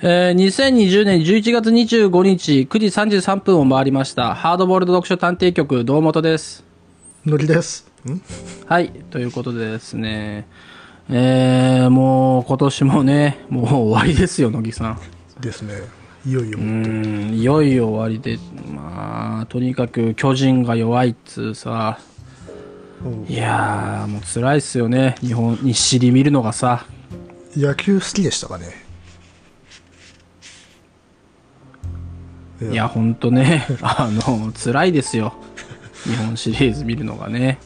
えー、2020年11月25日9時33分を回りました。ハードボールド読書探偵局、堂本です。のりです。ん？はい。ということでですね、えー、もう今年もね、もう終わりですよ、乃木さん。ですね。いよいよう。ん、いよいよ終わりで、まあ、とにかく巨人が弱いっつうさ、うんいやー、もう辛いっすよね。日本、日誌り見るのがさ。野球好きでしたかね。いや、ほんとね、あの、辛いですよ。日本シリーズ見るのがね。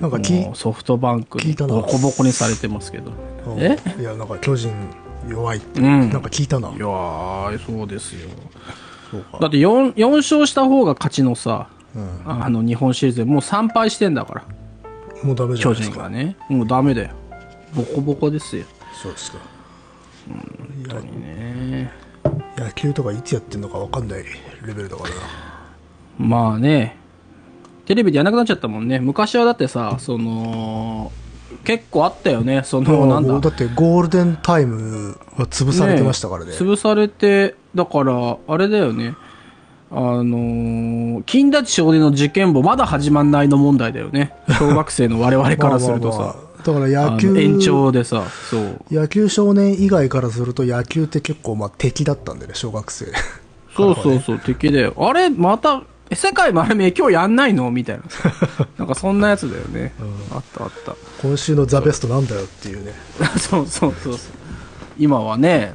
なんかきもうソフトバンクボコボコにされてますけど。うんえ？いや、なんか巨人弱いって、うんなんか聞いたな。いやー、そうですよ。だって 4, 4勝した方が勝ちのさ、うん。あの日本シリーズでもう3敗してんだから、もうダメじゃ巨ないですか。人がね。もうダメだよ。ボコボコですよ。そうですか。い本当にね。や野球とかいつやってんのかわかんないレベルだからな。まあね、テレビでやらなくなっちゃったもんね。昔はだってさ、その、結構あったよね。その、なんだだ。ってゴールデンタイムは潰されてましたからね。潰されて、だから、あれだよね。あのー金田地少年の事件簿まだ始まんないの問題だよね。小学生の我々からするとさ。だからあ野球の延長でさ、そう。野球少年以外からすると野球って結構まあ敵だったんでね小学生そうそうそう、敵だよ。あれ、また、え世界丸め今日やんないの？みたいな。なんかそんなやつだよね。あったあった。今週のザ・ベストなんだよっていうね そうそうそうそう。今はね、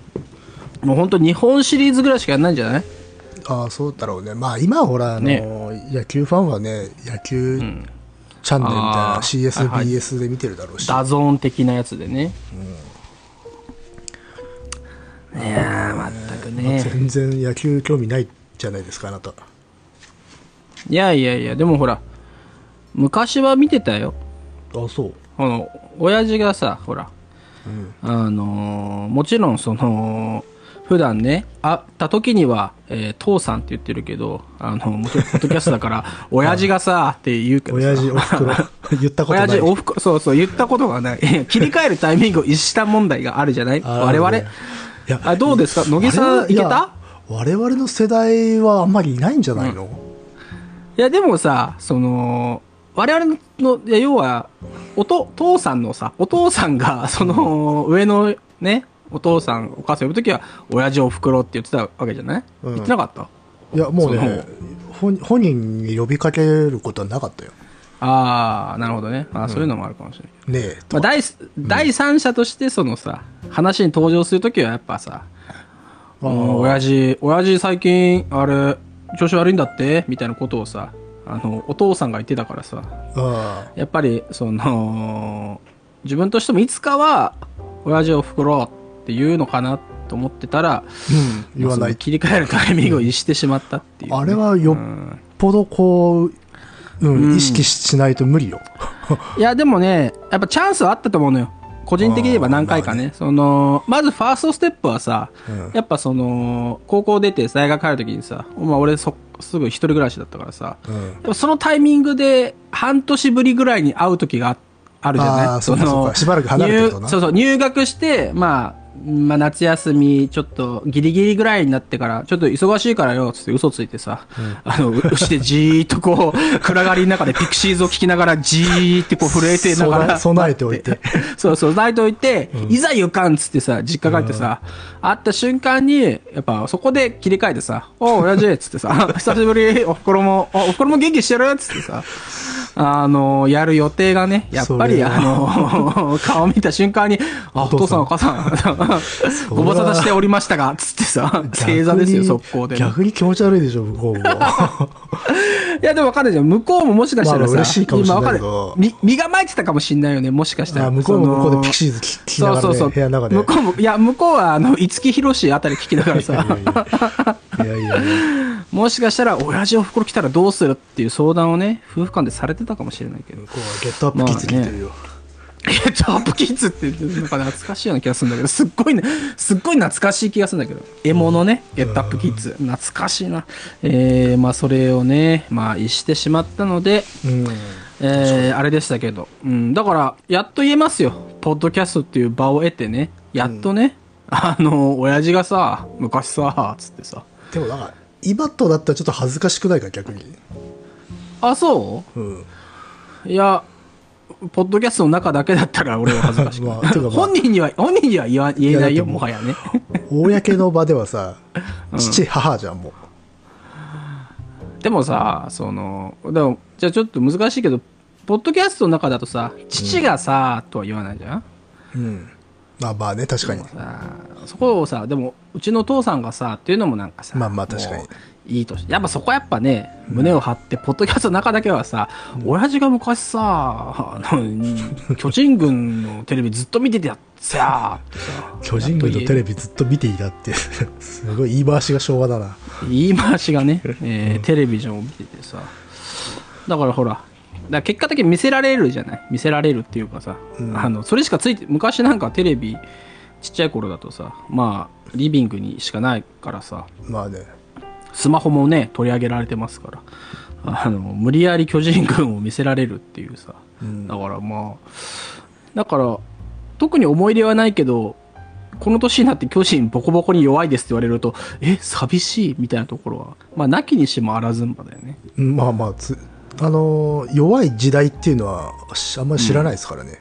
もう本当日本シリーズぐらいしかやんないんじゃない？ああそうだろうねまあ今はほらあの、ね野球ファンはね野球んチャンネルみたいな CSBS で見てるだろうし、 DAZN 的なやつでね。いやー、全くまあね。全然野球興味ないじゃないですかあなた。いやいやいや、でもほら、昔は見てたよ。あそう。この、親父がさ、ほら、うん。あのーもちろんその、普段ね、会った時には、えー父さんって言ってるけど、あの、もちろんポッドキャストだから、親父がさ、って言うけどさ。親父おふくろ。言ったことな親い父おふくそうそう、言ったことがない。切り替えるタイミングを逸した問題があるじゃない？あ我々。いやあどうですか？乃木さんいけた？や我々の世代はあんまりいないんじゃないの、いや、でもさ、その、我々の、いや要は、おと、父さんのさ、お父さんが、その、上のね、お父さん、お母さん呼ぶときは、親父おふくろって言ってたわけじゃない、うん。言ってなかった？いやもうね本本人に呼びかけることはなかったよ。ああ、なるほどね。あーそういうのもあるかもしれない。ねえ。まあ、第す第三者として、そのさ、話に登場するときはやっぱさ、親父、親父最近、あれ、調子悪いんだって？みたいなことをさ、あの、お父さんが言ってたからさ、あやっぱり、その、自分としてもいつかは、親父を袋って言うのかなと思ってたら、あうん言わない。切り替えるタイミングを逸してしまったっていうね、あれはよっうんぽどこう、うんうん。意識しないと無理よ。いや、でもね、やっぱチャンスはあったと思うのよ。個人的に言えば何回かね。その、まずファーストステップはさ、うん。やっぱその、高校出て大学入るときにさ、まあ俺そ、すぐ一人暮らしだったからさ、うん。そのタイミングで半年ぶりぐらいに会う時がああるじゃない？そうかそうか。しばらく離れてるとな。入そうそう、入学して、まあ、まあ夏休み、ちょっとギリギリぐらいになってから、ちょっと忙しいからよ、つって嘘ついてさ、あの、う牛でじーっとこう、暗がりの中でピクシーズを聞きながら、じーってこう震えてながら。備えておいて。そうそう、備えておいて、いざ行かんっつってさ、実家帰ってさ、会った瞬間に、やっぱそこで切り替えてさ、おう、親父っつってさ、久しぶり、おふくろも、おおふくろも元気してる？っつってさ、あの、やる予定がね、やっぱり、あの、顔見た瞬間に、あ、お父さんお母さん、ご無沙汰しておりましたが、つってさ、正座ですよ、速攻で。い逆に気持ち悪いでしょ、向こうも。や、でもわかんないじゃん。向こうももしかしたらさ、今わかる。み身構えてたかもしんないよね、もしかしたら。あ向こうも向こうでピクシーーズ聞きながらね、そうそうそう。部屋の中で。向こうも、いや、向こうは、あの、五木ひろしあたり聞きながらさ、いやいやいやいやもしかしたら、親父お袋来たらどうするっていう相談をね、夫婦間でされてたかもしれないけど。向こうはゲットアップキッズ聞いてるよ。いや、チャープキッズって、なんか懐かしいような気がするんだけど、すっごいね、すっごい懐かしい気がするんだけど、エモのね、ゲットアップキッズ、懐かしいな。えー、まあ、それをね、まあ、逸してしまったので、うん。えー、あれでしたけど、うん、だから、やっと言えますよ。ポッドキャストっていう場を得てね、やっとね、あの、親父がさ、昔さ、つってさ。でもなんか、今とだったらちょっと恥ずかしくないか、逆に。あ、そう？ん。ういや、ポッドキャストの中だけだったら俺は恥ずかしくない。まあてかまあ本人には、本人には言わ言えないよ、いやだってもうもはやね。公の場ではさ、父、母じゃん、もでもさ、その、でも、じゃあちょっと難しいけど、ポッドキャストの中だとさ、父がさ、とは言わないじゃんう。うん。まあまあね、確かに。さそこをさ、でも、うちの父さんがさ、っていうのもなんかさ、まあまあ確かにいいと。やっぱそこはやっぱね、胸を張って、ポッドキャストの中だけはさ、親父が昔さ、あの、巨人軍のテレビずっと見ててやってさ巨人軍のテレビずっと見ていたって、すごい言い回しが昭和だな。言い回しがね、えーテレビジョンを見ててさ。だからほら、だ結果的に見せられるじゃない？見せられるっていうかさ、あの、それしかついて、昔なんかテレビ、ちっちゃい頃だとさ、まあ、リビングにしかないからさ、まあね。スマホもね、取り上げられてますから、あの、無理やり巨人軍を見せられるっていうさ、だからまあ、だから、特に思い入れはないけど、この年になって巨人ボコボコに弱いですって言われると、え、寂しいみたいなところは、まあ、なきにしもあらずんばだよね。うんまあまあつ、あのー弱い時代っていうのはしあんまり知らないですからね。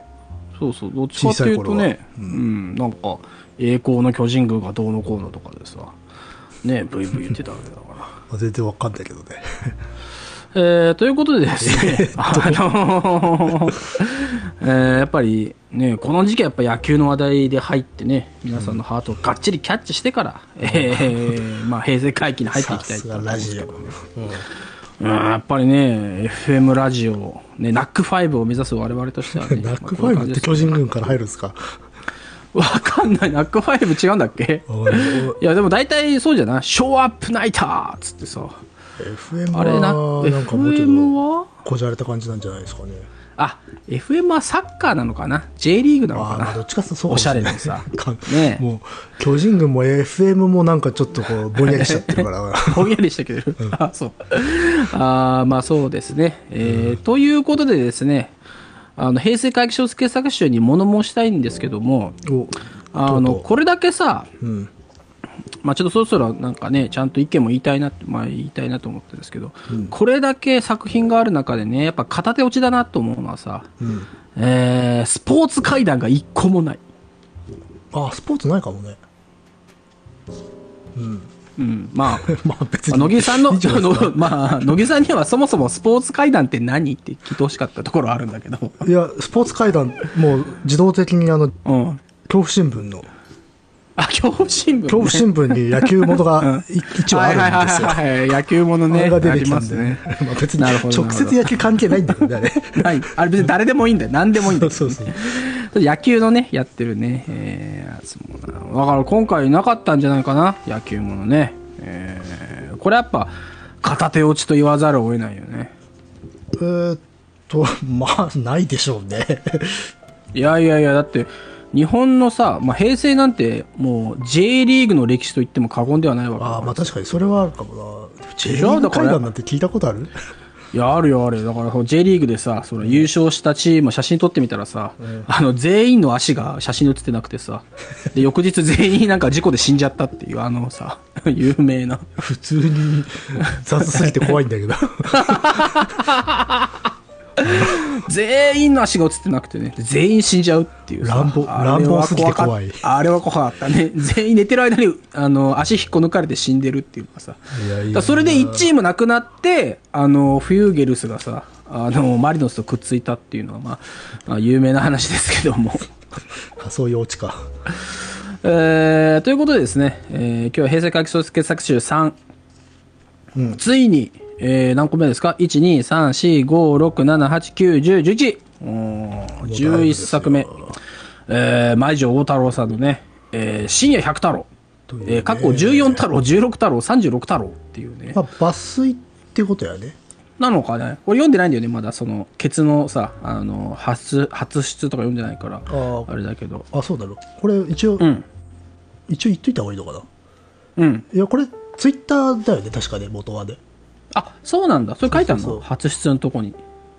そうそう、どっちかっていうとね、うん、なんか、栄光の巨人軍がどうのこうのとかでさ、ね、ブイブイ言ってたわけだから。まあ全然わかんないけどね。えーということでですね、あのー えーやっぱりね、この時期はやっぱ野球の話題で入ってね、皆さんのハートをがっちりキャッチしてから、えーまあ平成回帰に入っていきたいさすがラジオ。うん、やっぱりね、FM ラジオ、ね、ナックファイブを目指す我々としてはね、ナックフまあァイブって巨人軍から入るんですか？わかんない、ナックファイブ違うんだっけ？おいい。や、でも大体そうじゃない？ショーアップナイターっつってさ、FM あれな、はなんかもうちょっは？とこじゃれた感じなんじゃないですかね。あ、FM はサッカーなのかな ?J リーグなのかああ、まあどなっちかそうかおしゃれでさ。かねえもう、巨人軍も FM もなんかちょっとこう、ぼんやりしちゃってるから。ぼんやりしたけど、あ、そう。あーまあそうですね。えーということでですね、あの、平成会議小傑作集に物申したいんですけども、おあの、これだけさ、うん。まあちょっとそろそろなんかね、ちゃんと意見も言いたいなまあ言いたいなと思ってるんですけど、これだけ作品がある中でね、やっぱ片手落ちだなと思うのはさ、うん。えー、スポーツ階段が一個もない。あ、スポーツないかもね。うん。うん、まあ、まあ別まあに。乃木さんの、の まあ、乃木さんにはそもそもスポーツ階段って何って聞いてほしかったところはあるんだけど。いや、スポーツ階段、もう自動的にあの、恐うん。怖新聞の、あ、恐怖新聞、ね。恐怖新聞に野球元が い一話はいはいあるんですよ。はいはい。野球ものね。あれが出てきたんでますね。まあ別に直接野球関係ないんだけどね、あれ。ない。あれ別に誰でもいいんだよ。何でもいいんだよ。そうそう野球のね、やってるね。えーだから今回なかったんじゃないかな。野球ものね。えーこれやっぱ、片手落ちと言わざるを得ないよね。えーっと、まあ、ないでしょうね。いやいやいや、だって、日本のさ、まあ、平成なんてもう J リーグの歴史と言っても過言ではないわけああ、まあ確かにそれはあるかもな。J リーグだから階段なんて聞いたことある？いや、あるよ、あるよ。だから、その J リーグでさ、その優勝したチーム写真撮ってみたらさ、あの、全員の足が写真に写ってなくてさ、で、翌日全員なんか事故で死んじゃったっていう、あのさ、有名な。普通に雑すぎて怖いんだけど。全員の足が写ってなくてね、全員死んじゃうっていうさ。乱暴乱暴すぎて怖いあれは怖かったね。全員寝てる間に、あの、足引っこ抜かれて死んでるっていうのがさ。それで1チームなくなって、あの、フューゲルスがさ、あの、マリノスとくっついたっていうのは、まあ、まあ、有名な話ですけども。あそういうオチか。えー、ということでですね、えー今日は平成回帰傑作集3、うんついに、えー、何個目ですか ?1、2、3、4、5、6、7、8、9、10、11。おー11作目。えー、舞城大太郎さんのね、えー、深夜100太郎。ねえー、過去14太郎、16太郎、36太郎っていうね。まあ、抜粋ってことやね。なのかね？これ読んでないんだよね、まだその、ケツのさ、あの、初、初出とか読んでないから、ああれだけど。あ、そうだろ。これ一応、うん。一応言っといた方がいいのかな？うん。いや、これツイッターだよね、確かね、元はね。あ、そうなんだ。それ書いてあるの？初出のとこに。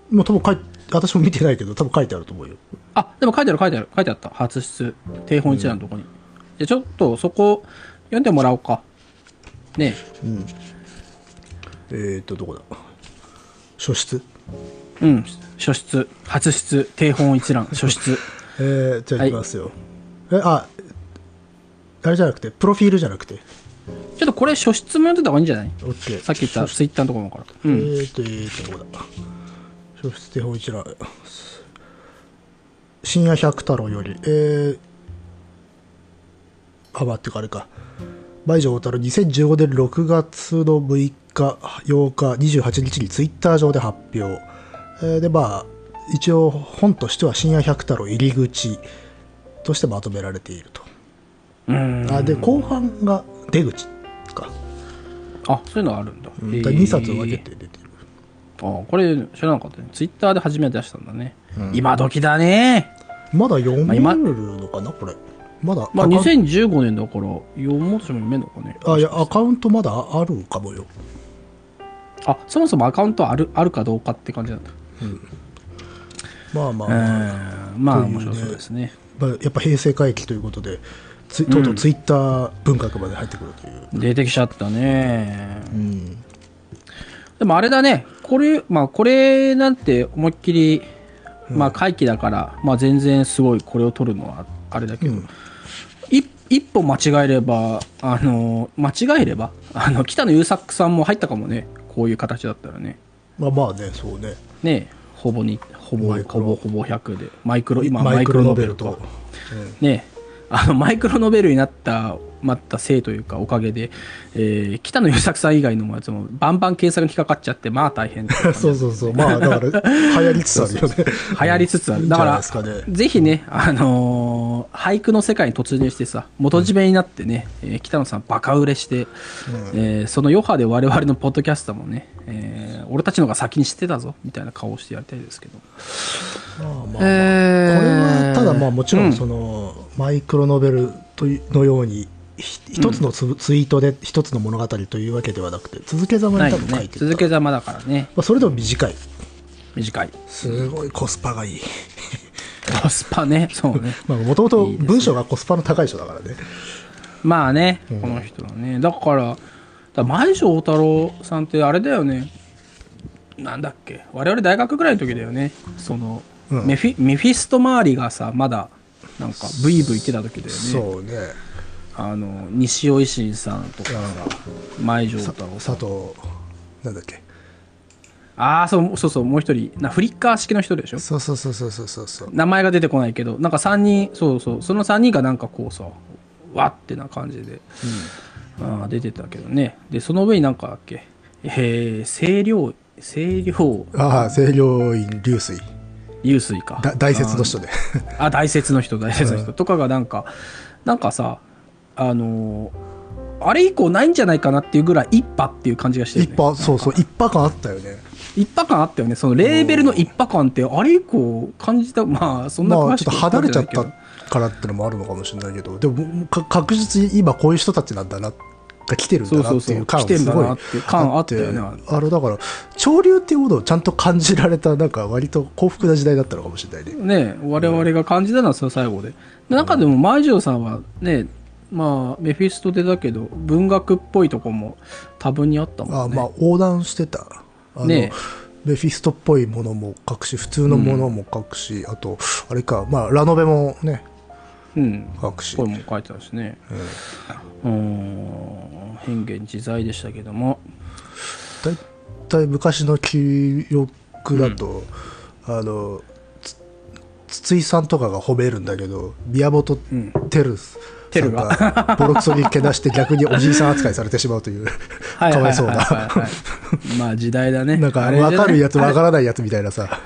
もう多分書い私も見てないけど、多分書いてあると思うよ。あ、でも書いてある書いてある。書いてあった。初出。定本一覧のとこに。じゃあちょっとそこ読んでもらおうか。ねえーと、どこだ？書室うん。書室、初出、定本一覧、書室。えー、じゃあいきますよ。え、あ、あれじゃなくて、プロフィールじゃなくて。ちょっとこれ書室も読んでた方がいいんじゃない？オッケー。さっき言ったツイッターのところから。うえん。ーと、えーと、どこだ書室手本一覧。深夜百太郎より、えー、あ、待ってかあれか。倍城太郎2015年6月の6日、8日、28日にツイッター上で発表。えーで、まあ、一応本としては深夜百太郎入り口としてまとめられていると。うん。あで、後半が出口か。あ、そういうのがあるんだ。へー2冊分けて出てる。あ、これ知らなかったね。ツイッターで初めて出したんだね。今時だね。まだ読めるまあのかな、これ。まだ、まあ、アカウン2015年だから、読もうとしても読めんのかね。あ、いや、アカウントまだあるかもよ。あ、そもそもアカウントあるあるかどうかって感じなんだ。まあまあ、うまあん。まあ、面白そうですね。まあやっぱ平成回帰ということで、つとうとうツイッター文学まで入ってくるという。出てきちゃったね。うん。でもあれだね、これ、まあこれなんて思いっきり、まあ回帰だから、まあ全然すごいこれを取るのはあれだけど、うん一一歩間違えれば、あの、間違えれば、あの、北野優作さんも入ったかもね、こういう形だったらね。まあまあね、そうね。ねほぼに、ほぼ、ほぼほぼ100で。マイクロ、今マイクロノベルとマイクロノベルと。ねあの、マイクロノベルになった、まったせいというか、おかげで、えー北野優作さん以外のやつも、バンバン検索に引っかかっちゃって、まあ大変 そうそうそう。まあ、だから、流行りつつあるよね。流行りつつある。だから、ねぜひね、あのー俳句の世界に突入してさ、元締めになってね、えー北野さんバカ売れして、えーその余波で我々のポッドキャスターもね、えー俺たちの方が先に知ってたぞ、みたいな顔をしてやりたいですけど。まあまあまあえこれはただまあもちろうんんその、マイクロノベルというのようにひ一つのツ,、ツイートで一つの物語というわけではなくて続けざまに多分書い。てる続けざまだからね、まあ、それでも短い短い。すごいコスパがいい コスパね、そうね。もともと文章がコスパの高い人だからねまあね、この人のね。だから、だから前城太郎さんってあれだよね。なんだっけ。我々大学ぐらいの時だよね。その、うんメフィメフィスト周りがさ、まだ、なんか、ブイブイ言ってた時だよね。そうねあの、西尾維新さんとかさ、前城さ太郎。佐藤なんだっけ？ああ、そう、そうそう、もう一人、なフリッカー式の人でしょ？そうそうそうそうそうそう。そう名前が出てこないけど、なんか3人、そうそう、その3人がなんかこうさ、わってな感じで、あー出てたけどね。で、その上になんかだっけ、えー、清涼、清涼。ああ清涼院流水。流水か。だ大説の人で。あ、大説の人、大説の人。とかがなんか、なんかさ、あのーあれ以降ないんじゃないかなっていうぐらい一派っていう感じがしてる、ね。一派？そうそう一派感あったよね。一派感あったよね。そのレーベルの一派感って、あれ以降感じた、まあ、そんなまあ詳しくちょっと離れちゃったからってのもあるのかもしれないけどでもか確実に今こういう人たちなんだなが来てるんだなっていう感あったよね。あって。あのだから潮流っていうものをちゃんと感じられたなんか割と幸福な時代だったのかもしれないね。ね、我々が感じたのはその最後で。で中でも、前城さんはね、まあ、メフィストでだけど、文学っぽいとこも多分にあったもんね。あまあ横断してたあの、ねメフィストっぽいものも書くし普通のものも書くし、あとあれかまあラノベもねうん。書くし、声も書いてたしね。うーん。変幻自在でしたけども。だいたい昔の記憶だと、あのつ筒井さんとかが褒めるんだけど宮本うん。テルがボロクソにけなして逆におじいさん扱いされてしまうというかわいそうな。まあ時代だね。なんか分かるやつ分からないやつみたいなさ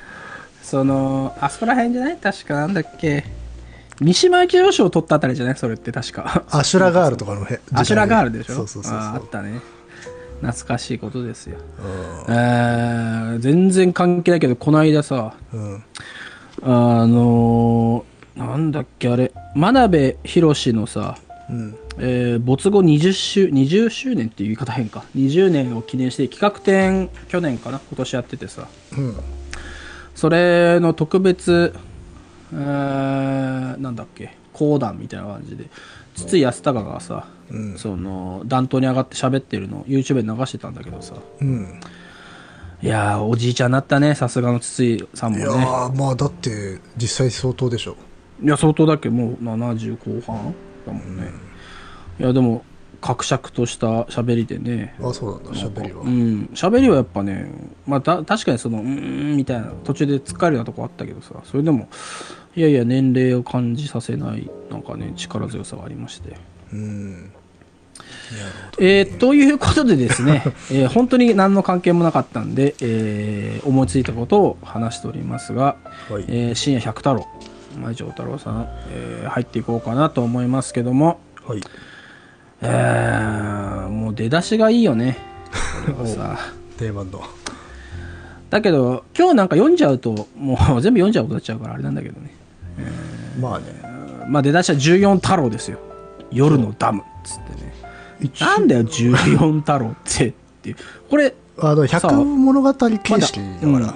その、あそこら辺じゃない？確かなんだっけ？三島由紀夫賞を取ったあたりじゃない？それって確か。アシュラガールとかのへアシュラガールでしょ？そうそうそうそうあったね。懐かしいことですよ。うえー、全然関係ないけど、この間さ、んうんあのーなんだっけあれ、真鍋宏のさ、うん。えー没後20周 ,20 周年っていう言い方変か。20年を記念して企画展去年かな？今年やっててさ。うん。それの特別、えーなんだっけ？講談みたいな感じで。筒井康隆がさ、うん。その弾頭に上がって喋ってるのを YouTube で流してたんだけどさ。うん。いやーおじいちゃんになったねさすがの筒井さんもいねやーまあだって実際相当でしょいや相当だっけもう70後半だもんね、いやでも格尺とした喋りでね。あそうなんだ喋りは。うん。喋りはやっぱねまあた確かにそのうーんみたいな途中で突っかえるようなとこあったけどさ。それでもいやいや年齢を感じさせないなんかね力強さがありまして。うん。えーということでですね、えー本当に何の関係もなかったんで、えー思いついたことを話しておりますが、はい。えー深夜百太郎前城太郎さん、えー入っていこうかなと思いますけども、はい。えーもう出だしがいいよね。これはさ。定番の。だけど今日なんか読んじゃうともう 全部読んじゃうことになっちゃうからあれなんだけどね。まあね。まあ出だしは14太郎ですよ。夜のダム。っつってね。一なんだよ14太郎ってっていう。これあの百物語形式だから、まだ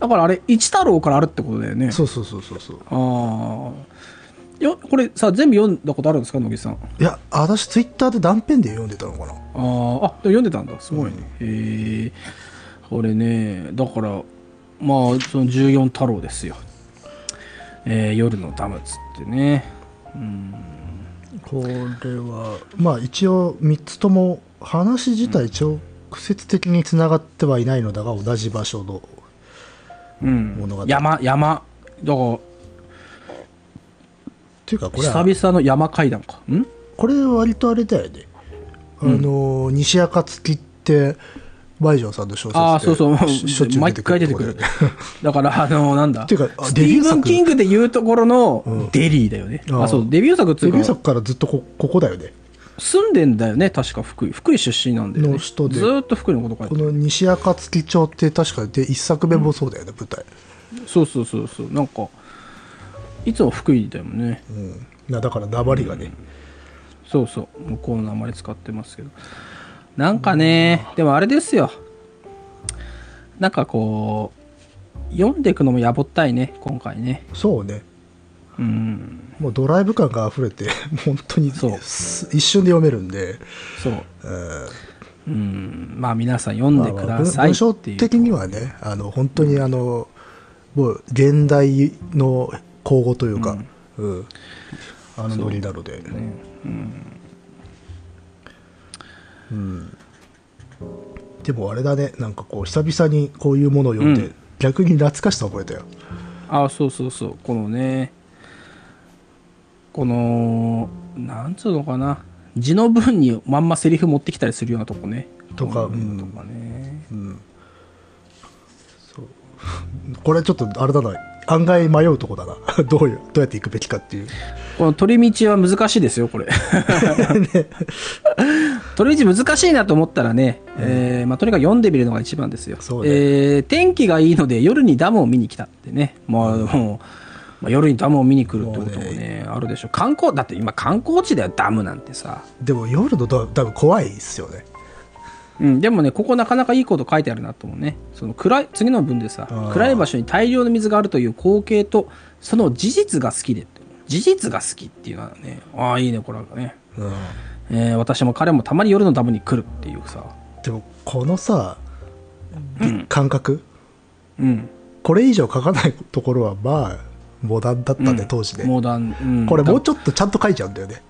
だからあれ一太郎からあるってことだよね。そうそうそうそうそう。ああよこれさ全部読んだことあるんですか野木さん？あいや私ツイッターで断片で読んでたのかな。ー。あでも読んでたんだ。すごいね、へえこれねだからまあその14太郎ですよ。えー夜のダムっつってね。うん。これはまあ一応3つとも話自体直接的につながってはいないのだが同じ場所のうん。物語山山。だから。っていうかこれ久は々の山階段か。ん？これ割とあれだよね、あの西暁って倍城さんの小説でああそうそう。ししょっちゅう毎回出てくる。だからあのなんだ。ていうかあスティーブン・デビュー作？キングで言うところうん。のデリーだよね、あああそう。デビュー作っていデビューうか作からずっとこここだよね住んでんだよね確か福井。福井出身なんだよね。の人で。ずーっと福井のこと書いこの西暁町って確かで一作目もそうだよね、舞台、そうそうそうそう。なんかいつも福井だよね。うん、なだから鉛がね、そうそう。向こうのあまり使ってますけど。なんかねでもあれですよ。なんかこう読んでいくのもやぼったいね今回ね。そうねうん。もうドライブ感が溢れて 本当にそう。す一瞬で読めるんで、そう。えー。うん。まあ皆さん読んでください文章っていう、的にはねあの本当にあの、もう現代の口語というか、うん。あのノリなので、うん。でもあれだねなんかこう久々にこういうものを読んで、うん。逆に懐かしさを覚えたよ。あそうそうそう。このねこのなんつうのかな。字の文にまんまセリフ持ってきたりするようなとこね。とか。うん。うんとかね。うん。そう。これちょっとあれだな。案外迷うとこだな。どういうどうやっていくべきかっていう。この取り道は難しいですよこれ。取り道難しいなと思ったらね、えーまあ、とにかく読んでみるのが一番ですよ、ね。えー天気がいいので夜にダムを見に来たってね。もうまあ、夜にダムを見に来るってこともねあるでしょ観光だって今観光地だよダムなんてさ。でも夜のダダム怖いっすよね。うん、でもねここなかなかいいこと書いてあるなと思うね。その暗い次の文でさ暗い場所に大量の水があるという光景とその事実が好きで事実が好きっていうのはねああいいねこれはね、うん。えー私も彼もたまに夜のダムに来るっていうさ。でもこのさ、感覚？うん。これ以上書かないところはまあモダンだったね、うん。当時ね。モダン、うん、これもうちょっとちゃんと書いちゃうんだよね。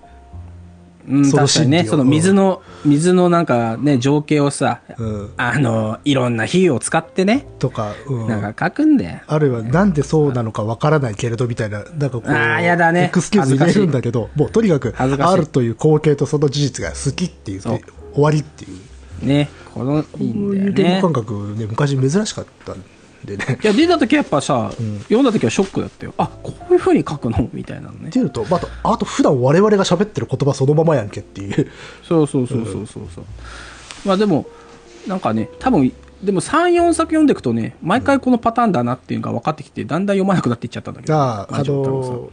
うん、確かにね。その水の水のなんかね情景をさ、うん。あのいろんな比喩を使ってね。とか、うん、なんか書くんだよ。あるいはなんでそうなのかわからないけれどみたいな、なんかこう、あーやだね。エクスキューズ入れるんだけど、もうとにかく、あるという光景とその事実が好きっていう終わりっていう、ねこのいいんだよね。語感覚ね、昔珍しかった。んでね。いや出た時はやっぱさ、読んだ時はショックだったよ。あこういう風に書くの？みたいなのね。っていうのと、まああと、あと普段我々が喋ってる言葉そのままやんけっていう。そうそうそうそうそうそう。まあでもなんかね多分でも34作読んでいくとね毎回このパターンだなっていうのが分かってきてだんだん読まなくなっていっちゃったんだけどああ、の、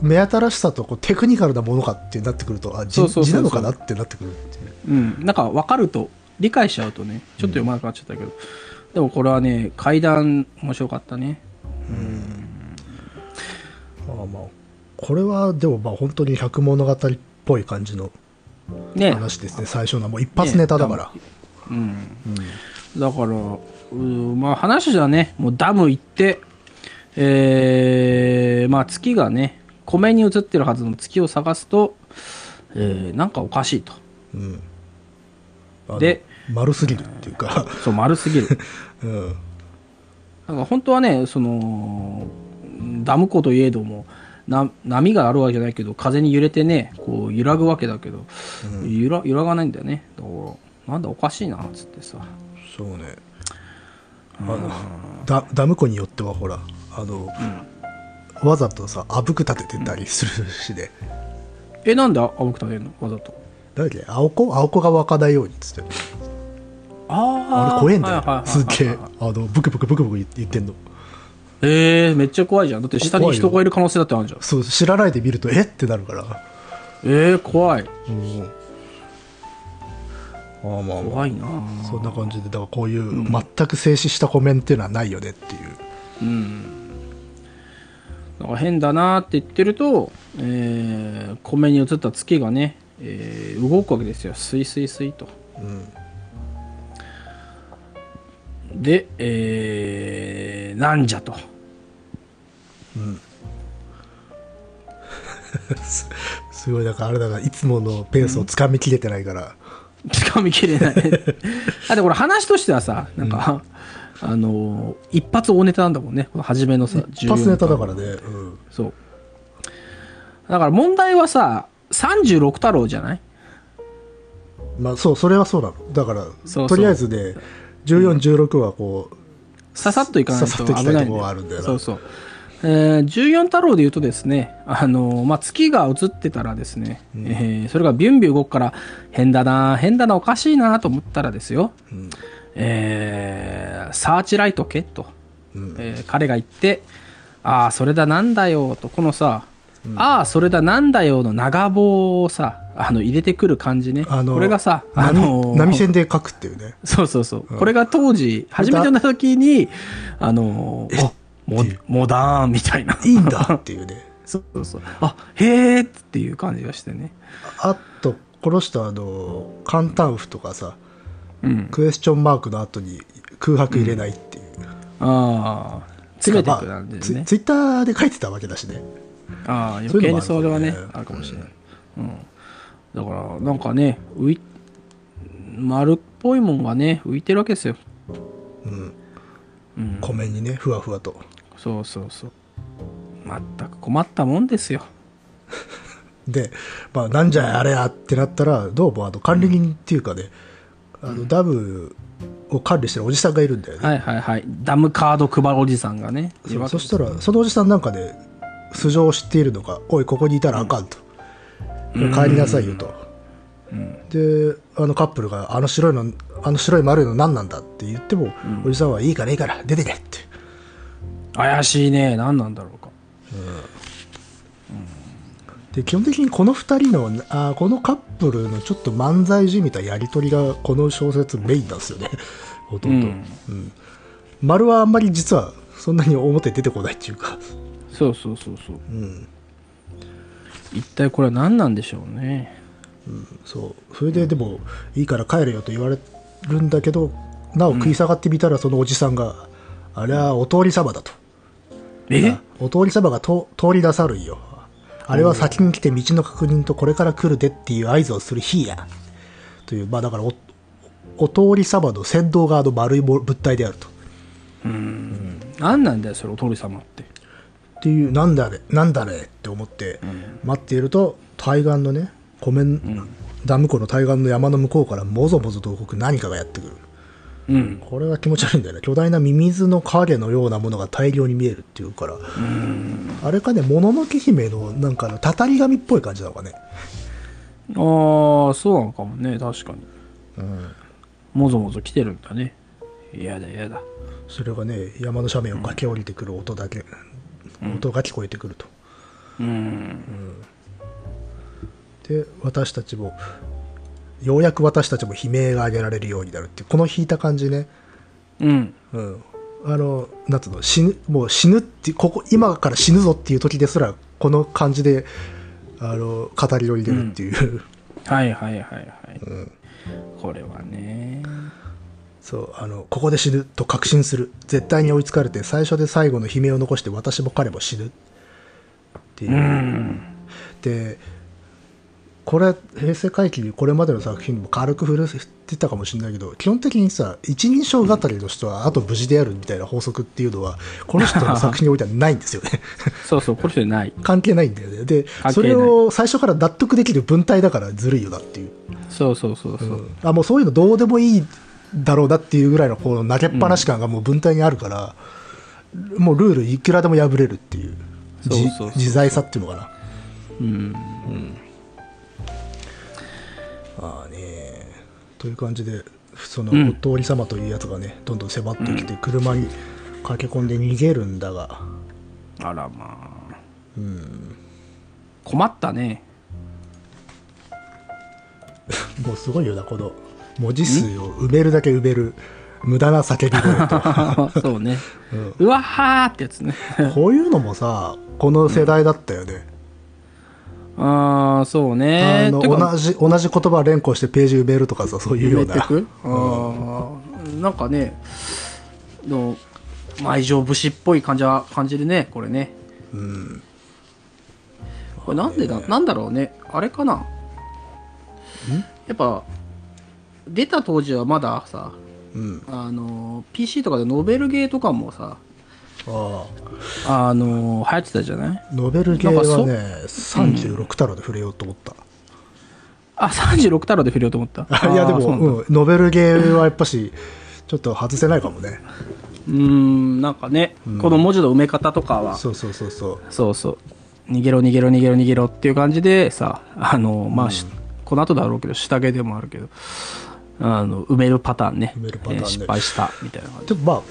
目新しさとこうテクニカルなものかってなってくると、あ、字そうそうそうそう。字なのかなってなってくるっていう。うん。なんか分かると理解しちゃうとねちょっと読まなくなっちゃったけど、でもこれはね階段面白かったね。まあまあ、これはでもまあ本当に百物語っぽい感じのね。話ですね最初のはもう一発ネタだから、うん。だから、うまあ話じゃね、もうダム行って、えー、まあ月がね、湖面に映ってるはずの月を探すと、えー、なんかおかしいと。うん。で丸すぎるっていうか、そう、丸すぎる。うん、なんか本当はね、その、ダム湖といえども、な波があるわけじゃないけど、風に揺れてね、こう揺らぐわけだけど、揺ら揺らがないんだよね。だから、なんだおかしいな、つってさ。そうね。あのダダム湖によってはほらあの、わざとさあぶく立ててたりするしね、え、なんで青く食べるの？わざと。誰だっけ青子青子が湧かないようにっつってああれ怖えんだよ、すっげえ。あのブクブクブクブク言ってんの。えー、めっちゃ怖いじゃん。だって下に人がいる可能性だってあるじゃん。そう知らないで見るとえ？ってなるから。えー、怖い。うん。ああまあまあ。怖いな。そんな感じでだからこういう全く静止したコメンっていうのはないよねっていう、うん。だから変だなって言ってると、えー、米に映った月がね、えー動くわけですよ。スイスイスイと。で、えー、なんじゃと。すごいだからあれだからいつものペースをつかみきれてないから、掴みきれない。あ、で、これ話としてはさ、なんか、あのー一発大ネタなんだもんね。初めのさ、一発ネタだ14からね、うん、そう。だから問題はさ、36太郎じゃない？まあそうそれはそうなのだからとりあえずね1416はこうささっといかないと危ないんだたいとこがあるんだよな。そうそう。えー、14太郎で言うとですね、あのーまあ、月が映ってたらですね、えーそれがビュンビュン動くから、変だな、変だな、おかしいなと思ったらですよ、えーサーチライトけと、えー彼が言って、ああ、それだなんだよと、このさ、ああ、それだなんだよの長棒をさ、あの入れてくる感じね。あのこれがさ、あ波のー波線で書くっていうねそうそうそう。これが当時、初めて読んだ時に、あのモモダーンみたいな。いいんだっていうね そうそうそう。あ、へーっていう感じがしてね。あとこの人あの簡単符とかさうん。クエスチョンマークの後に空白入れないっていう、ああ、詰めていくまあ感じでね。ツツイッターで書いてたわけだしねああ、余計にそれはね、うんあるかもしれない。うん。だから、なんかね、浮い、丸っぽいもんがね、浮いてるわけですよ。湖面にねふわふわとそうそうそう。全く困ったもんですよ。で、まあ、なんじゃあれやってなったらどうもあの管理人っていうかね、あのダムを管理してるおじさんがいるんだよね、はいはいはい。ダムカード配るおじさんがね。そしたらそのおじさんなんかで素性を知っているのか「おいここにいたらあかん」と「帰りなさいよ」と、であのカップルが「あの白いのあの白い丸いの何なんだ?」って言っても、おじさんは「いいからいいから出てけ」って。怪しいね。何なんだろうか。で基本的にこの2人のあーこのカップルのちょっと漫才じみたやり取りがこの小説メインなんですよね。ほとんど、うん。うん。丸はあんまり実はそんなに表に出てこないっていうか、そうそうそうそう。うん、一体これは何なんでしょうね。そう。それででもいいから帰れよと言われるんだけどなお食い下がってみたらそのおじさんが、あれはお通り様だと。え？あお通り様がと通り出さるんよ。あれは先に来て道の確認とこれから来るでっていう合図をする日や。というまあだからおお通り様の先導側の丸い物体であると。何なんだよ、それ、お通り様って。っていうなんだあれなんだあれって思って待っていると対岸のね湖面、ダム湖の対岸の山の向こうからもぞもぞと動く何かがやってくる。うん。これは気持ち悪いんだよね。巨大なミミズの影のようなものが大量に見えるっていうから。あれかねもののけ姫のなんかあのたたり神っぽい感じなのかね。ああ、そうなのかもね、確かに。もぞもぞ来てるんだね。嫌だ嫌だ。それがね山の斜面を駆け下りてくる音だけ、音が聞こえてくるとうん。で私たちもようやく私たちも悲鳴が上げられるようになるっていうこの引いた感じね、うん。うん、あのなんつうの死ぬもう死ぬってここ今から死ぬぞっていう時ですらこの感じであの語りを入れるっていう、はいはいはいはい。これはね。そうあのここで死ぬと確信する。絶対に追いつかれて最初で最後の悲鳴を残して私も彼も死ぬ。っていう、うん。でこれ平成回帰にこれまでの作品にも軽く触れてたかもしれないけど基本的にさ一人称語りの人はあと無事であるみたいな法則っていうのはこの人の作品においてはないんですよね。そうそう、この人ない。関係ないんだよね。でそれを最初から納得できる文体だからずるいよなっていう、そうそうそうそう。あもうそういうのどうでもいいだろうなっていうぐらいのこの投げっぱなし感がもう文体にあるから、もうルールいくらでも破れるっていう自在さっていうのかな。うん。ああねという感じでそのうん。お通り様というやつがねどんどん迫ってきて車に駆け込んで逃げるんだが。あらまあ。困ったね。もうすごいよなこの文字数を埋めるだけ埋める無駄な叫び声と そうね。うわはーってやつね。こういうのもさこの世代だったよね、ああ、そうあね。のてか同じ同じ言葉連呼してページ埋めるとかさそういうような埋めてく？あーなんかね、の、愛情節っぽい感じは感じるね、これね。うんこれなんでだ、なんだろうね。あれかな？やっぱ、出た当時はまださ、うん。あの、PC とかでノベルゲーとかもさ、ああ。の、流行ってたじゃない？あノベルゲーはね36太郎で触れようと思った、あ、36太郎で触れようと思った。いやでも、ううん、ノベルゲーはやっぱしちょっと外せないかもね。うーん、なんかね、この文字の埋め方とかは、そうそうそうそう。そうそう。逃げろ逃げろ逃げろ逃げろっていう感じでさ、あの、まあ、しこの後だろうけど、下着でもあるけど、あの、埋めるパターンね。埋めるパターンね。え失敗したみたいな。でもまあ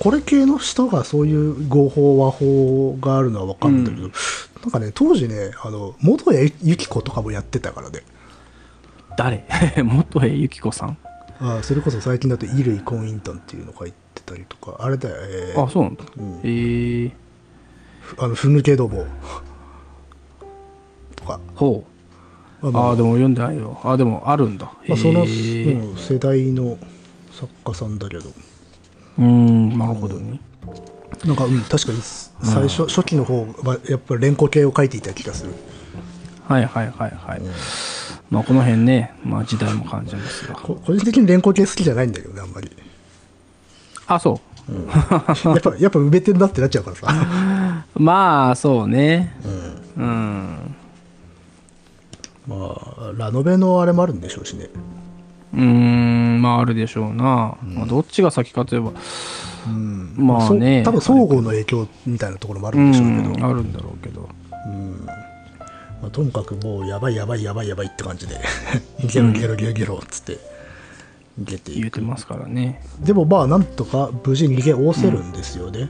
これ系の人がそういう合法和法があるのは分かるんだけど、なんかね当時ねあの元谷由紀子とかもやってたからね。誰？元江由紀子さん？あそれこそ最近だと衣類婚姻団っていうの書いてたりとか。あれだよ、えー。あ、そうなんだ。うん。えー、あのふぬけども。とか、ほう。まあああ、でも読んでないよ。あでもあるんだ。まあ、その、世代の作家さんだけどうーん、なるほどね。なんか、うん、確かに最初、初期の方はやっぱり連呼系を書いていた気がするはいはいはいはい。まあこの辺ね、まあ時代も感じますが。こ個人的に連呼系好きじゃないんだけどねあんまりあ、そやっぱやっぱ埋めてんなってなっちゃうからさう。まあ、そうね。うん。まあラノベのあれもあるんでしょうしねうーん、まああるでしょうな。まあどっちが先かといえば、うんまあね多分相互の影響みたいなところもあるうんでしょうけど、ん、あるんだろうけど。まあ、とにかくもうやばいやばいやばいやばいって感じで ゲロゲロゲロゲロっつって逃げていく言うてますからね。でもまあなんとか無事逃げおせるんですよね、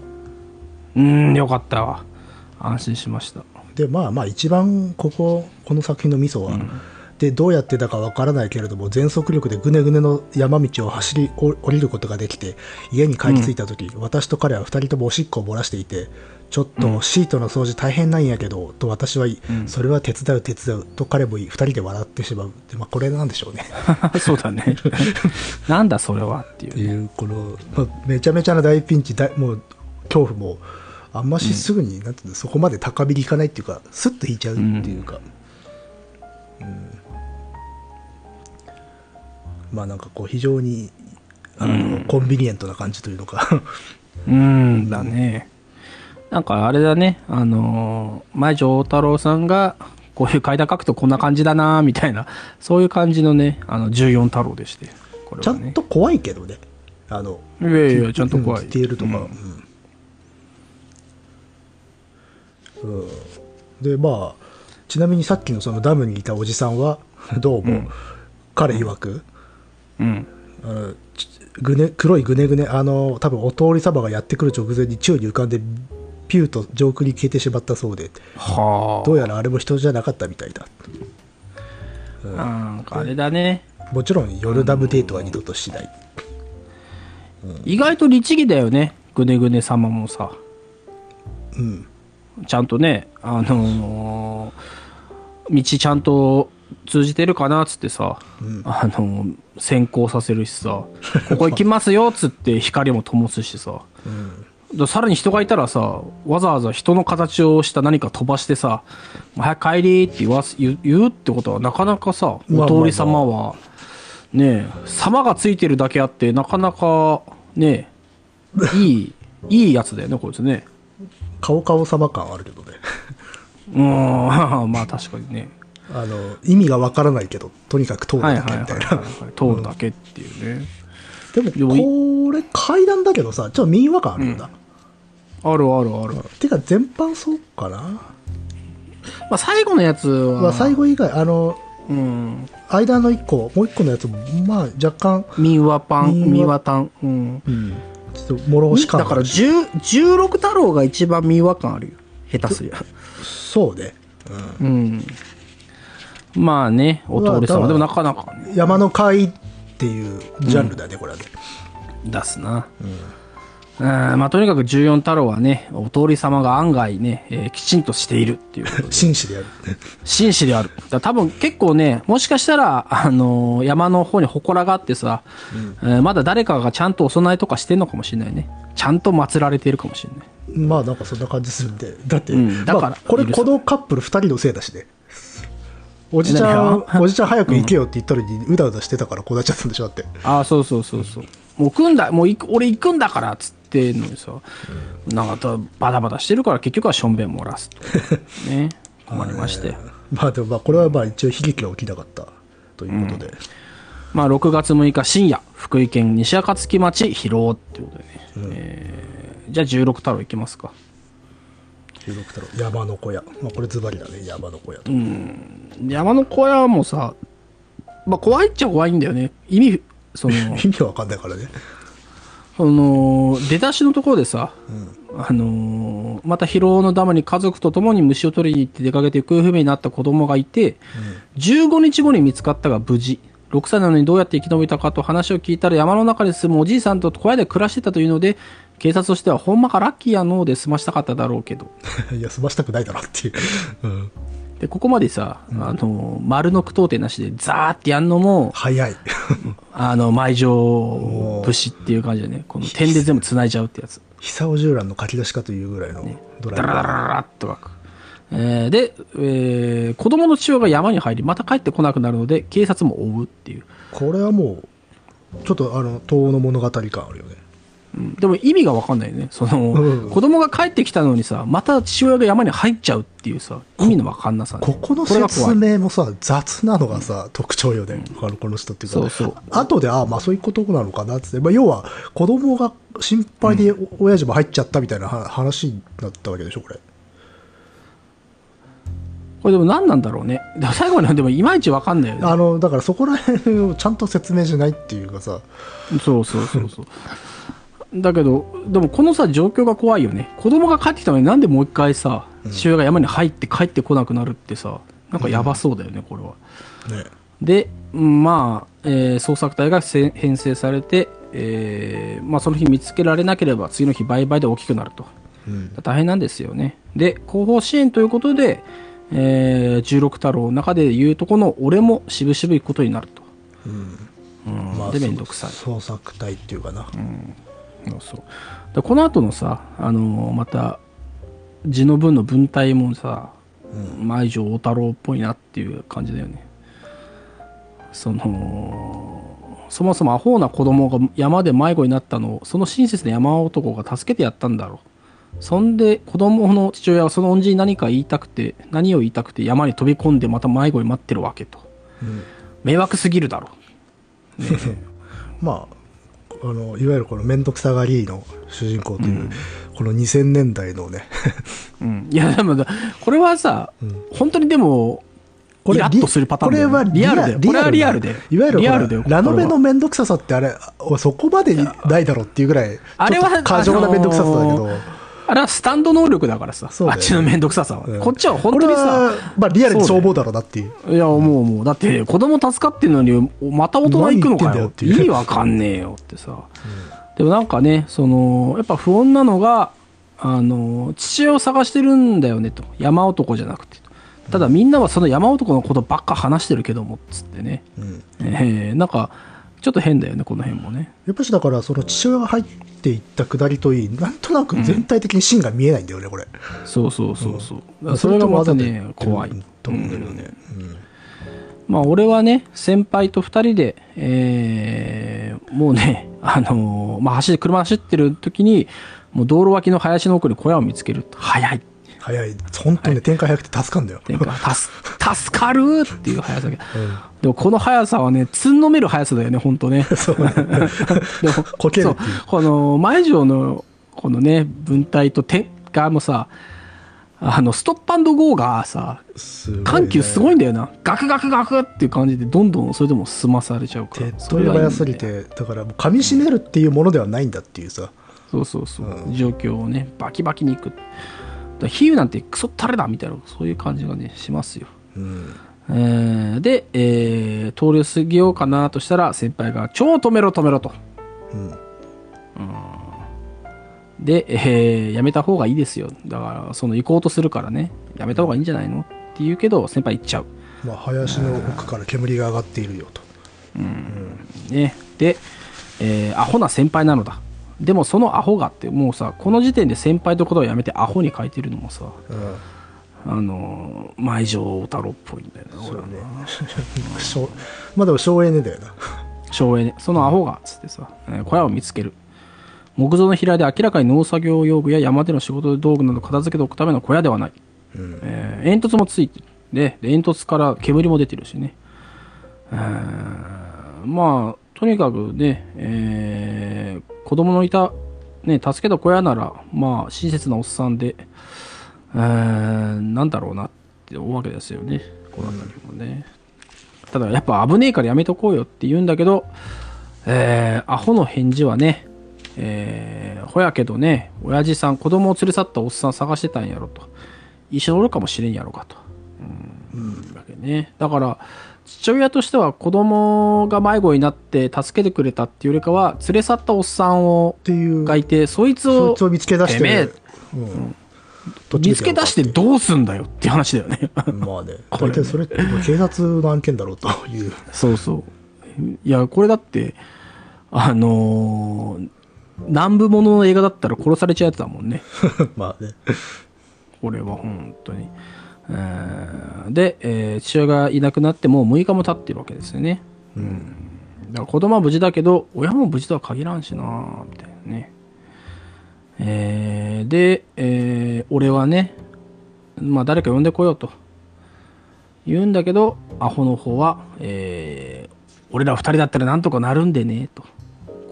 うーん、よかったわ。安心しました。でまあまあ一番こここの作品のミソは、でどうやってだかわからないけれども全速力でぐねぐねの山道を走りお降りることができて家に帰り着いた時、私と彼は2人ともおしっこを漏らしていてちょっとシートの掃除大変なんやけど、と私は言い、それは手伝う手伝うと彼も言い2人で笑ってしまう。で、まあ、これなんでしょうね。そうだね。なんだそれはっていうね。いうこの、まあ、めちゃめちゃな大ピンチ大もう恐怖もあんましすぐに、なんていうのそこまで高みにいかないっていうかスッと引いちゃうっていうか、うん。まあなんかこう非常にあの、コンビニエントな感じというのか。うーん、だね。なんか。あれだね、あのー前城太郎さんが、こういう階段書くとこんな感じだなみたいな、そういう感じのね、あの、14太郎でして。ね。ちゃんと怖いけどね。あのいやいや、ちゃんと怖い。ディテールとか、うんうんうんでまあちなみにさっきのそのダムにいたおじさんは どうも、彼曰くうん。あのちぐね黒いぐねぐねあの多分お通り様がやってくる直前に宙に浮かんでピューと上空に消えてしまったそうではあ。どうやらあれも人じゃなかったみたいだなんかあれだね。もちろん夜ダムデートは二度としない、意外と律儀だよね。ぐねぐね様もさ、うん。ちゃんとね、あのー道ちゃんと通じてるかなっつってさ、あのー先行させるしさ、ここ行きますよっつって光も灯すしさ、でさらに人がいたらさ、わざわざ人の形をした何か飛ばしてさ、早く帰りって言わす言うってことはなかなかさ、まあ。お通り様は、ねえ、様がついてるだけあって、なかなか、ねえ、いい、いいやつだよね、こいつね。顔顔様感あるけどね。うーん、まあ確かにね。あの、意味がわからないけど、とにかく通るだけみたいな。はい。通るだけっていうね。でも、でもいこれ階段だけどさ、ちょっと民話感あるよな。あるあるある。てか、全般そうかな。まあ最後のやつは、まあ、最後以外、あの、うん。間の一個、もう一個のやつも、まあ、若干、民話パン、民話民話タン。うん。うん、ちょっと諸星感だからあるし10 16太郎が一番民話感あるよ。下手すりゃ。そうね。うん。まあね、お通りまあ様。でもなかなかね、山の会っていうジャンルだね、これはね。出すな。うん、まあとにかく14太郎はね、お通り様が案外ね、えーきちんとしているっていう。紳士でやる。紳士である。だ多分結構ね、もしかしたら、あのー山の方に祠があってさ、えーまだ誰かがちゃんとお供えとかしてんのかもしれないね。ちゃんと祀られているかもしれない。まあ、なんかそんな感じするんで。だって、うんだからまあこれ、このカップル二人のせいだしね。おじちゃん おじちゃん早く行けよって言ったのに、うだうだしてたからこうなっちゃったんでしょだって。ああ、そうそうそうそう。もう来んだ、もう行く俺行くんだからっつってんのにさ、なんかバタバタしてるから結局はしょんべん漏らすと。ね。困りまして。まあでもまあこれはまあ一応悲劇が起きなかったということで、まあ6月6日深夜、福井県西暁町広尾っていうことでね。えーじゃあ16太郎行きますか。16太郎山の小屋、まあ、これズバリだね山の小屋と、山の小屋もさ、まあ怖いっちゃ怖いんだよね。意味、その、意味わかんないからねその、出だしのところでさ、あのーまた広尾のダムに家族と共に虫を取りに行って出かけて行方不明になった子供がいて、15日後に見つかったが無事。6歳なのにどうやって生き延びたかと話を聞いたら山の中に住むおじいさんと小屋で暮らしてたというので、警察としてはほんまかラッキーやのうで済ましたかっただろうけど。いや済ましたくないだろっていう、うん、で、ここまでさ、あのー丸の句読点なしでザーってやんのも、早い。あの、埋蔵節っていう感じでね、この点で全部繋いじゃうってやつ。久尾十覧の書き出しかというぐらいのドライブ、ダラダラダラっと書く。えーで、えー子供の父親が山に入り、また帰ってこなくなるので、警察も追うっていう。これはもうちょっとあの東欧の物語感あるよね。うんでも意味がわかんないよね。その、うん子供が帰ってきたのにさ、また父親が山に入っちゃうっていうさ、意味のわかんなさ、ね。ここの説明もさ雑なのがさ、特徴よね、あのこの人っていうかそうそう後でああまあそういうことなのかなって、まあ、要は子供が心配でお親父も入っちゃったみたいなは話になったわけでしょこれこれでも何なんだろうね。最後まででもいまいちわかんないよね。あのだからそこら辺をちゃんと説明しないっていうかさそうそうそうそう。だけど、でもこのさ、状況が怖いよね。子供が帰ってきたのになんでもう一回さ、父親が山に入って帰ってこなくなるってさ、なんかやばそうだよね、これは。ねで、うんまあ、えー捜索隊がせ編成されて、えーまあ、その日見つけられなければ次の日倍々で大きくなると。うん大変なんですよね。で、後方支援ということで、えー、16太郎の中で言うとこの俺も渋々行くことになると。うんまあで、めんどくさい。捜索隊っていうかな、そうそうでこの後のさ、あのーまた字の文の文体もさ舞城大太郎っぽいなっていう感じだよね。そのそもそもアホな子供が山で迷子になったのをその親切な山男が助けてやったんだろう。そんで子供の父親はその恩人に何か言いたくて何を言いたくて山に飛び込んでまた迷子に待ってるわけと。迷惑すぎるだろ まああのいわゆるこの面倒くさがりの主人公という、この2000年代のね。うん、いやでもだこれはさ、本当にでもイラッとするパターンだよね。これはリアルだよこれはリアルでいわゆるリアルだよこれラノベの面倒くささってあれあそこまでないだろっていうぐらいあれはちょっと過剰な面倒くささだけど、あれはスタンド能力だからさ、そうだよね。あっちの面倒くささは、うん。こっちは本当にさ。はまあ、リアルにそう思うだろうなっていう。いやもうもう。だって子供助かってんのにまた大人行くのかよ。何言ってん。だよっていう。意味わかんねえよってさ、でもなんかね、その、やっぱ不穏なのが、あの、父親を探してるんだよねと。山男じゃなくて。ただみんなはその山男のことばっか話してるけども、つってね。うん。えーなんか、ちょっと変だよね、この辺もね。やっぱしだからその父親が入っていったくだりといいなんとなく全体的に芯が見えないんだよねこれ、そうそうそうそう。だからそれがまたね、怖い。と思うんだよね、まあ俺はね、先輩と二人で、えーもうね、あのーまあ走り、車走ってる時に、もう道路脇の林の奥に小屋を見つけると。早い。早い本当にね、展開早くて助かんだよ、助、助かるっていう速さが。でもこの速さはね、つんのめる速さだよね、本当ね。そうでも、こけるっていこの、前城の、このね、分隊と展開もさ、あの、ストップゴーがさ、ね緩急すごいんだよな。ガクガクガクっていう感じで、どんどんそれでも済まされちゃうから。手っ取り早すぎてだからもう噛み締めるっていうものではないんだっていうさそうそうそう。状況をね、バキバキにいく。比喩なんてクソったれだみたいな、そういう感じがね、しますよ。うんえーで、えー通り過ぎようかなとしたら、先輩が、超止めろ止めろと。うんで、えーやめた方がいいですよ。だから、その行こうとするからね、やめた方がいいんじゃないのって言うけど、先輩行っちゃう。まあ林の奥から煙が上がっているよとね。で、えーアホな先輩なのだ。でもそのアホがって、もうさ、この時点で先輩とことをやめてアホに書いてるのもさ、うんあのー、前城太郎っぽいんだよな、俺はそうね まあでも省エネだよな省エネ。そのアホが、つってさ、えー小屋を見つける。木造の平で明らかに農作業用具や山での仕事道具など片付けておくための小屋ではない。うんえー煙突もついてる。で、で煙突から煙も出てるしね。えーまあ、とにかくね、えー子供のいた、ね、助けた小屋なら、まあ、親切なおっさんで、えーなんだろうなって思うわけですよね。この辺りもね。ただ、やっぱ危ねえからやめとこうよって言うんだけど、えーアホの返事はね、えーほやけどね、親父さん、子供を連れ去ったおっさん探してたんやろと。一緒におるかもしれんやろかと。うん。わけね。だから、父親としては子供が迷子になって助けてくれたっていうよりかは、連れ去ったおっさんをっていうがいて、そいつを見つけ出してうん見つけ出してどどうすんだよっていう話だよね。まあねこれ大体それって警察の案件だろうというそうそう。いや、これだって、あのー南部ものの映画だったら殺されちゃうやつだもんね。まあねこれは本当に。えーで、えー父親がいなくなってもう6日も経ってるわけですよね。うんだから子供は無事だけど、親も無事とは限らんしなみたいなね。えーで、えー俺はね、まあ誰か呼んでこようと。言うんだけど、アホの方は、えー俺ら二人だったらなんとかなるんでね、と。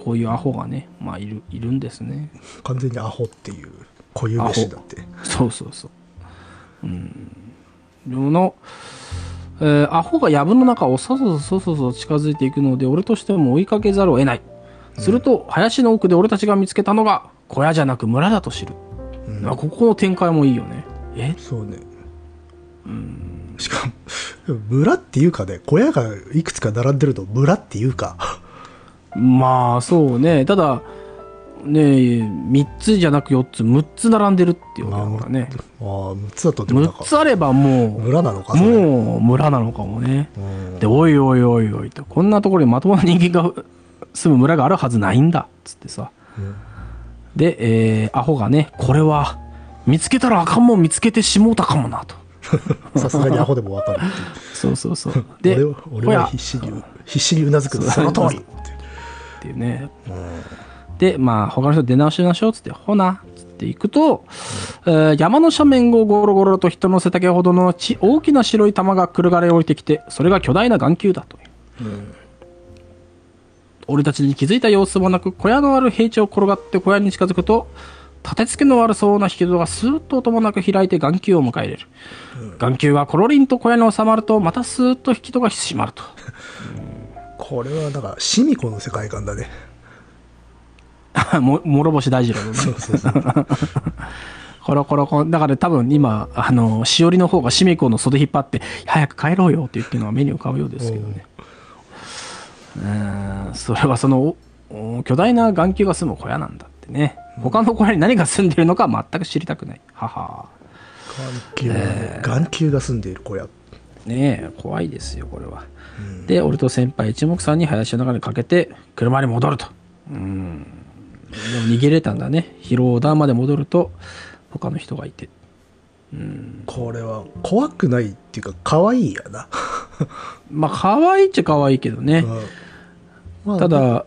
こういうアホがね、まあいる、いるんですね。完全にアホっていう固有名詞だってそうそうそう。うん。の、えーアホが藪の中をそそそそそ近づいていくので、俺としても追いかけざるを得ない。すると、林の奥で俺たちが見つけたのが、小屋じゃなく村だと知る。うんあここの展開もいいよね。え？そうねしかも村っていうかね小屋がいくつか並んでると村っていうかまあ、そうね。ただ、ね3つじゃなく4つ、6つ並んでるっていうわけだからね。ああ6つだとでもなん6かつあればも村なのかもう村なのかもね。うんで、おいおいおいおいと、こんなところにまともな人間が住む村があるはずないんだ、つってさ。うんで、えー、アホがね、これは、見つけたらあかんもん見つけてしもうたかもな、と。さすがにアホでもわかるそうそうそう。で、俺は必死に必死にうなずくその通りっていうね。で、まあ、他の人出直しましょう、つって、ほな、つって行くと、えー山の斜面をゴロゴロと人の背丈ほどのち大きな白い玉がくるがれ降りてきて、それが巨大な眼球だという。俺たちに気づいた様子もなく、小屋のある平地を転がって小屋に近づくと、立て付けの悪そうな引き戸がスーッと音もなく開いて眼球を迎え入れる。眼球がコロリンと小屋に収まると、またスーッと引き戸が閉まると。これはだからシミコの世界観だね も諸星大二郎のね。そうそうそうコロコロコロだから多分今、あの、しおりの方がしみ子の袖引っ張って、早く帰ろうよって言ってるのが目に浮かぶようですけどね。うん、それはその、巨大な眼球が住む小屋なんだってね。他の小屋に何が住んでるのか全く知りたくない。はは。眼球がね、眼球が住んでいる小屋。ねえ、怖いですよ、これは。で、俺と先輩一目散に林の中にかけて、車に戻ると。うん。でも逃げれたんだね。広尾田まで戻ると、他の人がいて。これは怖くないっていうか可愛いやな。まあ、可愛いっちゃ可愛いけどね。まあた、だ、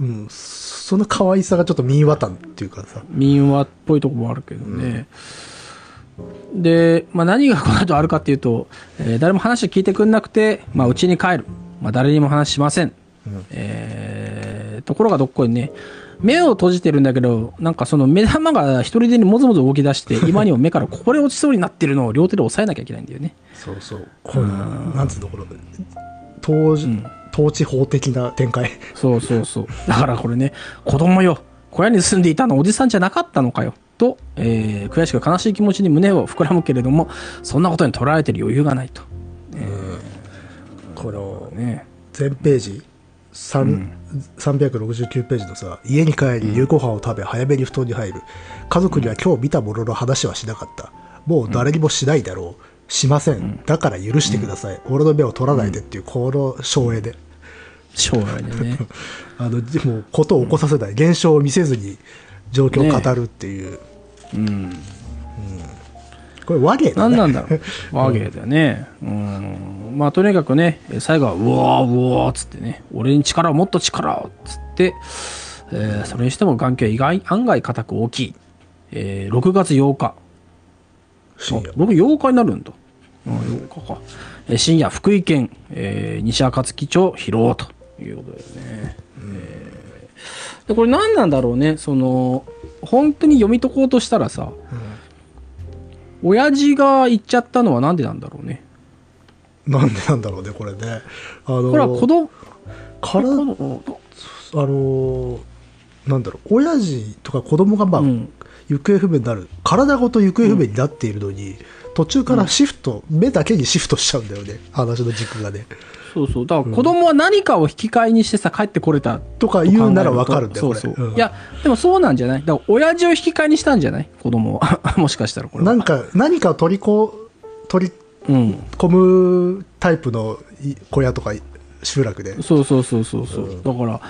うん、その可愛さがちょっと民話たんっていうかさ。民話っぽいとこもあるけどね。で、まあ、何がこの後あるかっていうと、えー誰も話聞いてくんなくて、まあ、家に帰る。まあ、誰にも話しません。えーところがどっこいね、目を閉じてるんだけど、なんかその目玉が一人でにもぞもぞ動き出して、今にも目からこぼれ落ちそうになってるのを両手で押さえなきゃいけないんだよね。そうそう。これ、なんつうの、これ、統治、統治法的な展開。そうそうそう。だからこれね、子供よ、小屋に住んでいたのおじさんじゃなかったのかよ。と、えー悔しく悲しい気持ちに胸を膨らむけれども、そんなことに捉えてる余裕がないと。この、ね。全ページ、三369ページのさ、家に帰り夕ご飯を食べ早めに布団に入る。家族には今日見たものの話はしなかった。もう誰にもしないだろう。しません。だから許してください。俺の目を取らないでっていう、この省エで。将来でね。あの、でも、ことを起こさせない。現象を見せずに状況を語るっていう。うん。これ和芸だね。何なんだろう。和芸だよね。うん。まあ、とにかくね、最後は、うわーうわーっつってね、俺に力を、もっと力をっつって、えーそれにしても眼球は意外、案外硬く大きい。えー6月8日。僕8日になるんだ。うん、8日か。えー深夜、福井県、えー西暁町、広尾ということですね。えーで、これ何なんだろうね。その、本当に読み解こうとしたらさ、親父が言っちゃったのはなんでなんだろうね。なんでなんだろうね、これね。あの、これは子供、から、あの、なんだろう、親父とか子供がまあ、うん行方不明になる、体ごと行方不明になっているのに、途中からシフト、目だけにシフトしちゃうんだよね、話の軸がね。そうそう。だから子供は何かを引き換えにしてさ、帰ってこれたとか言うならわかるんだよ、そうそう。いや、でもそうなんじゃない？だから親父を引き換えにしたんじゃない？子供は。もしかしたらこれは。なんか、何かを取りこ、取りうん。込むタイプのい小屋とか集落で。そうそうそうそうそう、だから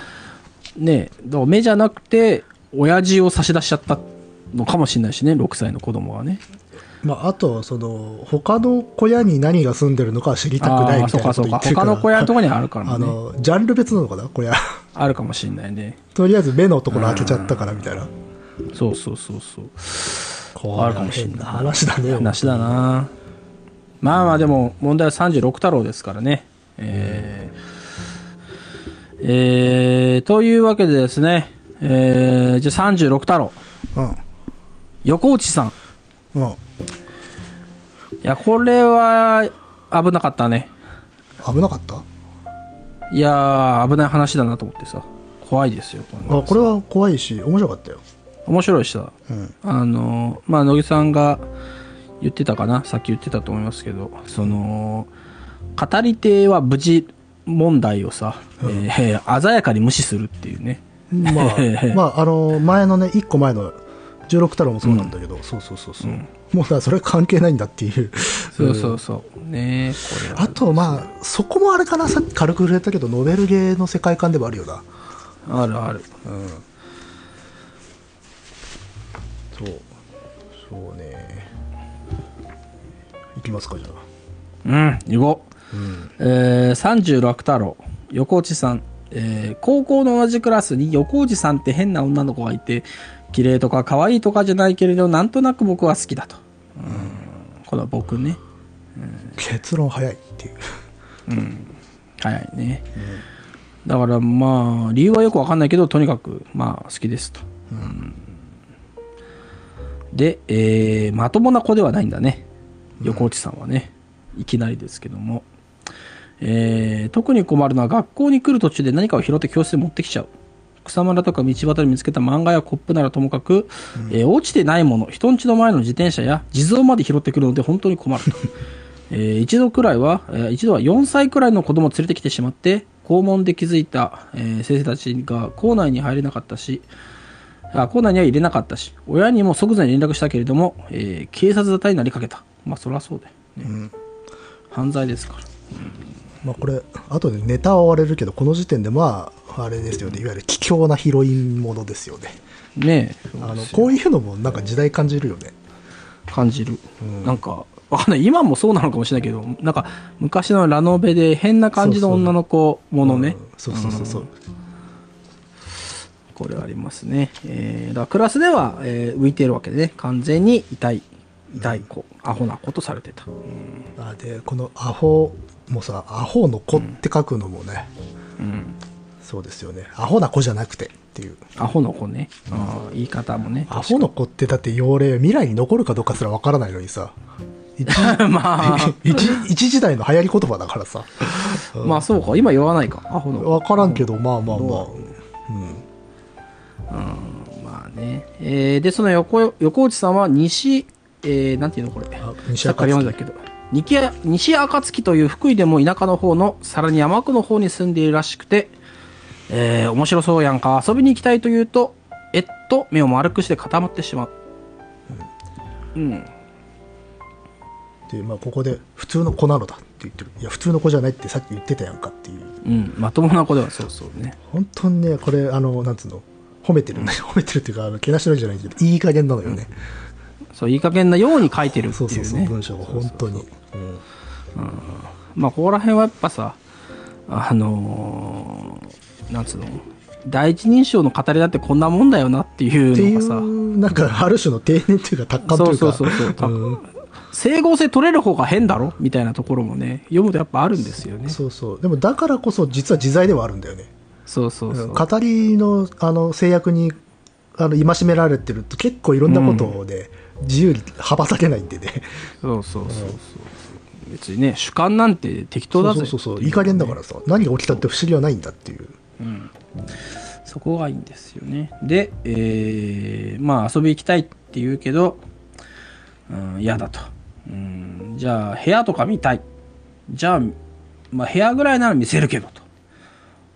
ねだから目じゃなくて親父を差し出しちゃったのかもしれないしね6歳の子供はねまあ、あと、その、他の小屋に何が住んでるのかは知りたくないみたいなことかそうか言ってるから。他の小屋のとこにあるからねあの、ジャンル別なのかな、小屋。あるかもしれないねとりあえず目のところ開けちゃったからみたいな。そうそうそうそうこあるかもしれない話だね。話だなまあまあでも問題は36太郎ですからねえーえーというわけでですねえーじゃあ36太郎うん。横内さんうん。いやこれは危なかったね危なかった？いやー、危ない話だなと思ってさ、怖いですよ。あ、これは怖いし、面白かったよ。面白いしさ、うん。あのー、まあ、乃木さんが言ってたかな、さっき言ってたと思いますけど、その、語り手は無事問題をさ、えー鮮やかに無視するっていうね。まあ、まあ、あの、前のね、一個前の16太郎もそうなんだけど、そうそうそうそう。もうさ、それ関係ないんだっていう。そうそうそう。ねこれはあと、まあ、そこもあれかな、さっき軽く触れたけど、ノベルゲーの世界観でもあるよな。あるある。そう。そうね。いきますか、じゃあ。うん、行こう。えー、36太郎、横内さん、えー高校の同じクラスに横内さんって変な女の子がいて、綺麗とか可愛いとかじゃないけれど、なんとなく僕は好きだと。うん、これは僕ね。結論早いっていう。早いね。だからまあ、理由はよくわかんないけど、とにかく、まあ、好きですと。うんで、えーまともな子ではないんだね。横内さんはね。いきなりですけども。えー特に困るのは学校に来る途中で何かを拾って教室に持ってきちゃう。草むらとか道端で見つけた漫画やコップならともかく、えー落ちてないもの、人んちの前の自転車や地蔵まで拾ってくるので本当に困ると。えー一度くらいは、えー一度は4歳くらいの子供を連れてきてしまって、校門で気づいた、えー先生たちが校内に入れなかったしあ校内には入れなかったし親にも即座に連絡したけれども、えー警察沙汰になりかけた。まあそりゃそうだよ、ね。犯罪ですからまあこれ後でネタは追われるけどこの時点でまああれですよね。いわゆる卑怯なヒロインものですよね。ねえ。あのこういうのもなんか時代感じるよね。感じる、なんかわかんない。今もそうなのかもしれないけどなんか昔のラノベで変な感じの女の子ものね。うん。そうそうそうそう、これはありますね、えーだクラスでは、えー浮いているわけでね。完全に痛い痛い子、アホな子とされてた、あでこのアホもさアホの子って書くのもね、うん、そうですよね。アホな子じゃなくてっていう。アホの子ね、あー言い方もね。アホの子ってだって用例未来に残るかどうかすらわからないのにさ。一 まあ。一一時代の流行り言葉だからさ。まあそうか。今言わないか。アホの子。わからんけどまあまあまあ。どまあね、えーでその横横内さんは西、えーなんていうのこれ。あ西さっきから読んだけど西や西暁という福井でも田舎の方のさらに山奥の方に住んでいるらしくて、えー面白そうやんか。遊びに行きたいと言うとえっと目を丸くして固まってしまう。うん。でまあここで普通の子なのだって言ってる。いや普通の子じゃないってさっき言ってたやんかっていう。うん。まともな子ではそうそうね。本当にねこれあのなんつうの？褒めてるね、褒めてるっていうかあのけなしのじゃないけどいい加減なのよね、そういい加減なように書いてるってそうそうそういうね文章が本当に。うん。まあここら辺はやっぱさあのーなんつうの第一人称の語りだってこんなもんだよなっていうのがさ。うなんかある種の定年っていうか達観というか。そうそうそうそう。うん。整合性取れる方が変だろ？みたいなところもね読むとやっぱあるんですよね。そうそう。でもだからこそ実は自在ではあるんだよね。そうそうそう、語りのあの制約にあの戒められてると結構いろんなことをね、自由に羽ばたけないんでね。そうそうそうそう。別にね主観なんて適当だぜ。そうそうそういい加減だからさ。何が起きたって不思議はないんだっていう。そこがいいんですよね。で、えーまあ遊び行きたいって言うけどうん嫌だと。うんじゃあ部屋とか見たい。じゃあ、まあ、部屋ぐらいなら見せるけどと。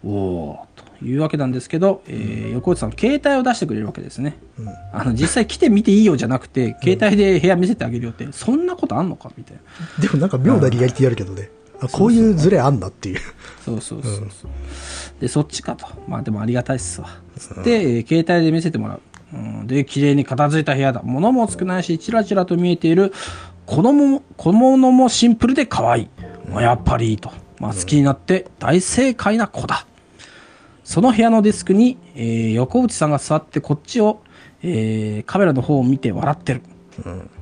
おおというわけなんですけど、えー横内さん携帯を出してくれるわけですね、あの実際来て見ていいよじゃなくて携帯で部屋見せてあげるよって、そんなことあんのかみたいな。でもなんか妙なリアリティあるけどね。あこういうズレあんなっていう。そうそうそうそう、でそっちかと。まあでもありがたいっすわ。つって、えー携帯で見せてもらう、うん、で綺麗に片付いた部屋だ。物も少ないしチラチラと見えている子供も小物もシンプルで可愛い、まあ、やっぱりいいと、まあ、好きになって大正解な子だその部屋のデスクに、えー横内さんが座ってこっちを、えーカメラの方を見て笑ってる、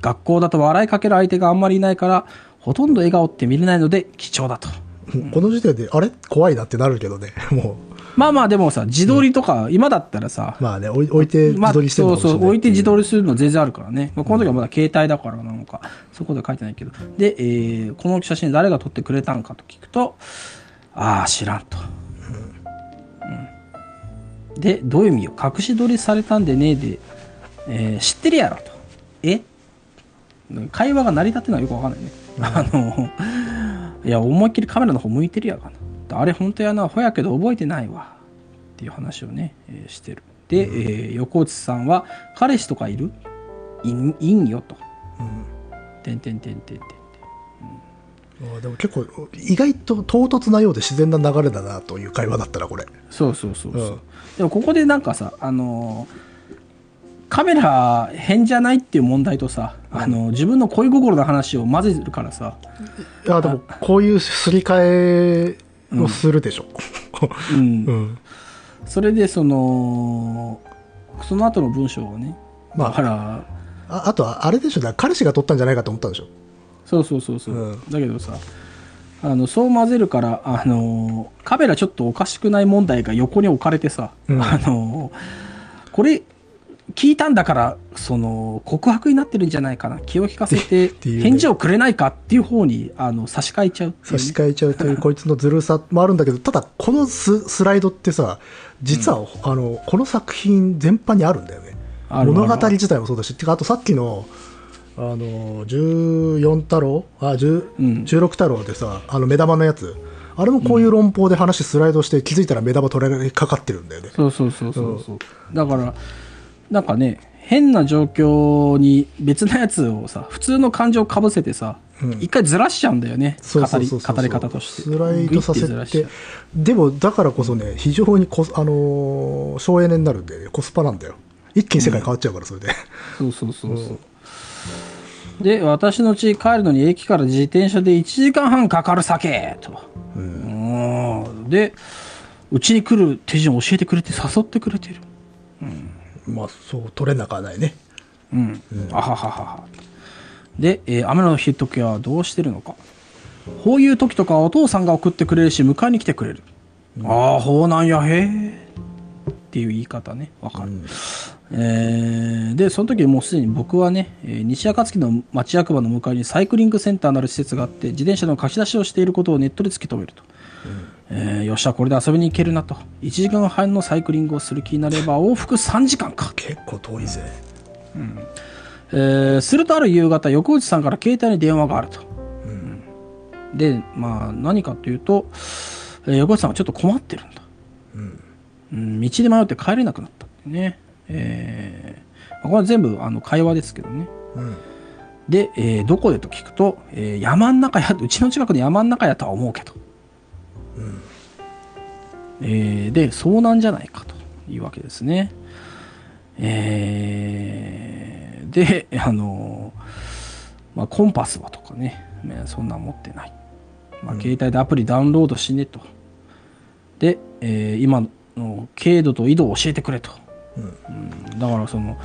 学校だと笑いかける相手があんまりいないからほとんど笑顔って見れないので貴重だと。この時点であれ？怖いなってなるけどね。もまあまあでもさ自撮りとか、今だったらさうまあね置いてまあ自撮りしてるのかもしれない。そうそう置いて自撮りするの全然あるからね、まあ、この時はまだ携帯だからなのか、そこで書いてないけど。で、えーこの写真誰が撮ってくれたんかと聞くとああ知らんと、うんでどういう意味よ。隠し撮りされたんでねで、えー知ってるやろと。え？会話が成り立ってるのはよくわかんないね、あのいや思いっきりカメラの方向いてるやがなあれ本当やなほやけど覚えてないわ。っていう話をね、えーしてる。で、えー横内さんは彼氏とかいる？いんよと。てん。てんてんてんてんあーでも結構意外と唐突なようで自然な流れだなという会話だったらこれ。そうそうそうそう、うん。でもここでなんかさあのーカメラ変じゃないっていう問題とさ、あの自分の恋心の話を混ぜるからさ、いやでもこういうすり替えをするでしょ、うん。うん。それでそのその後の文章をね、まあだからああとはあれでしょ。彼氏が撮ったんじゃないかと思ったんでしょそうそうそうそう、うん。だけどさあのそう混ぜるからあのカメラちょっとおかしくない問題が横に置かれてさ、うん。あのこれ聞いたんだからその告白になってるんじゃないかな。気を利かせて 返事をくれないかっていう方にあの差し替えちゃううね。差し替えちゃうというこいつのずるさもあるんだけどただこのススライドってさ実は、あのこの作品全般にあるんだよね。物語自体もそうだしてかあとさっきのあの14太郎？あ10うん。16太郎でさあの目玉のやつ。あれもこういう論法で話スライドして気づいたら目玉取られかかってるんだよね。そうそうそうそうそう。だから、なんかね、変な状況に別なやつをさ、普通の感情をかぶせてさ、うん。一回ずらしちゃうんだよね。語り、方として。スライドさせて。でもだからこそね非常にコス、あのー省エネになるんで、ね、コスパなんだよ。一気に世界変わっちゃうからそれで、そうそうそうそう。で、私の家帰るのに駅から自転車で1時間半かかる酒と。うん。で、うちに来る手順を教えてくれて誘ってくれてる。まあそう取れなくはないねうん。あはははは。で、えー雨の日時はどうしてるのか。こういう時とかはお父さんが送ってくれるし、迎えに来てくれる。ああ、ほうなんや、へえ。っていう言い方ね。わかる。えーで、その時もうすでに僕はね、えー西暁の町役場の向かいにサイクリングセンターなる施設があって、自転車の貸し出しをしていることをネットで突き止めると。えーよっしゃ、これで遊びに行けるなと。1時間半のサイクリングをする気になれば往復3時間か。結構遠いぜ。えーするとある夕方横内さんから携帯に電話があると、でまあ何かというと、えー横内さんがちょっと困ってるんだ、うん道で迷って帰れなくなったってね、えーまあこれは全部あの会話ですけどね。うん。で、えーどこでと聞くと、えー山ん中やうちの近くの山ん中やとは思うけど、えーで遭難じゃないかというわけですね。えーであのまあ、コンパスはとかねねそんなん持ってない、まあ、携帯でアプリダウンロードしねと。で、えー今の経度と緯度を教えてくれと、うん。だからその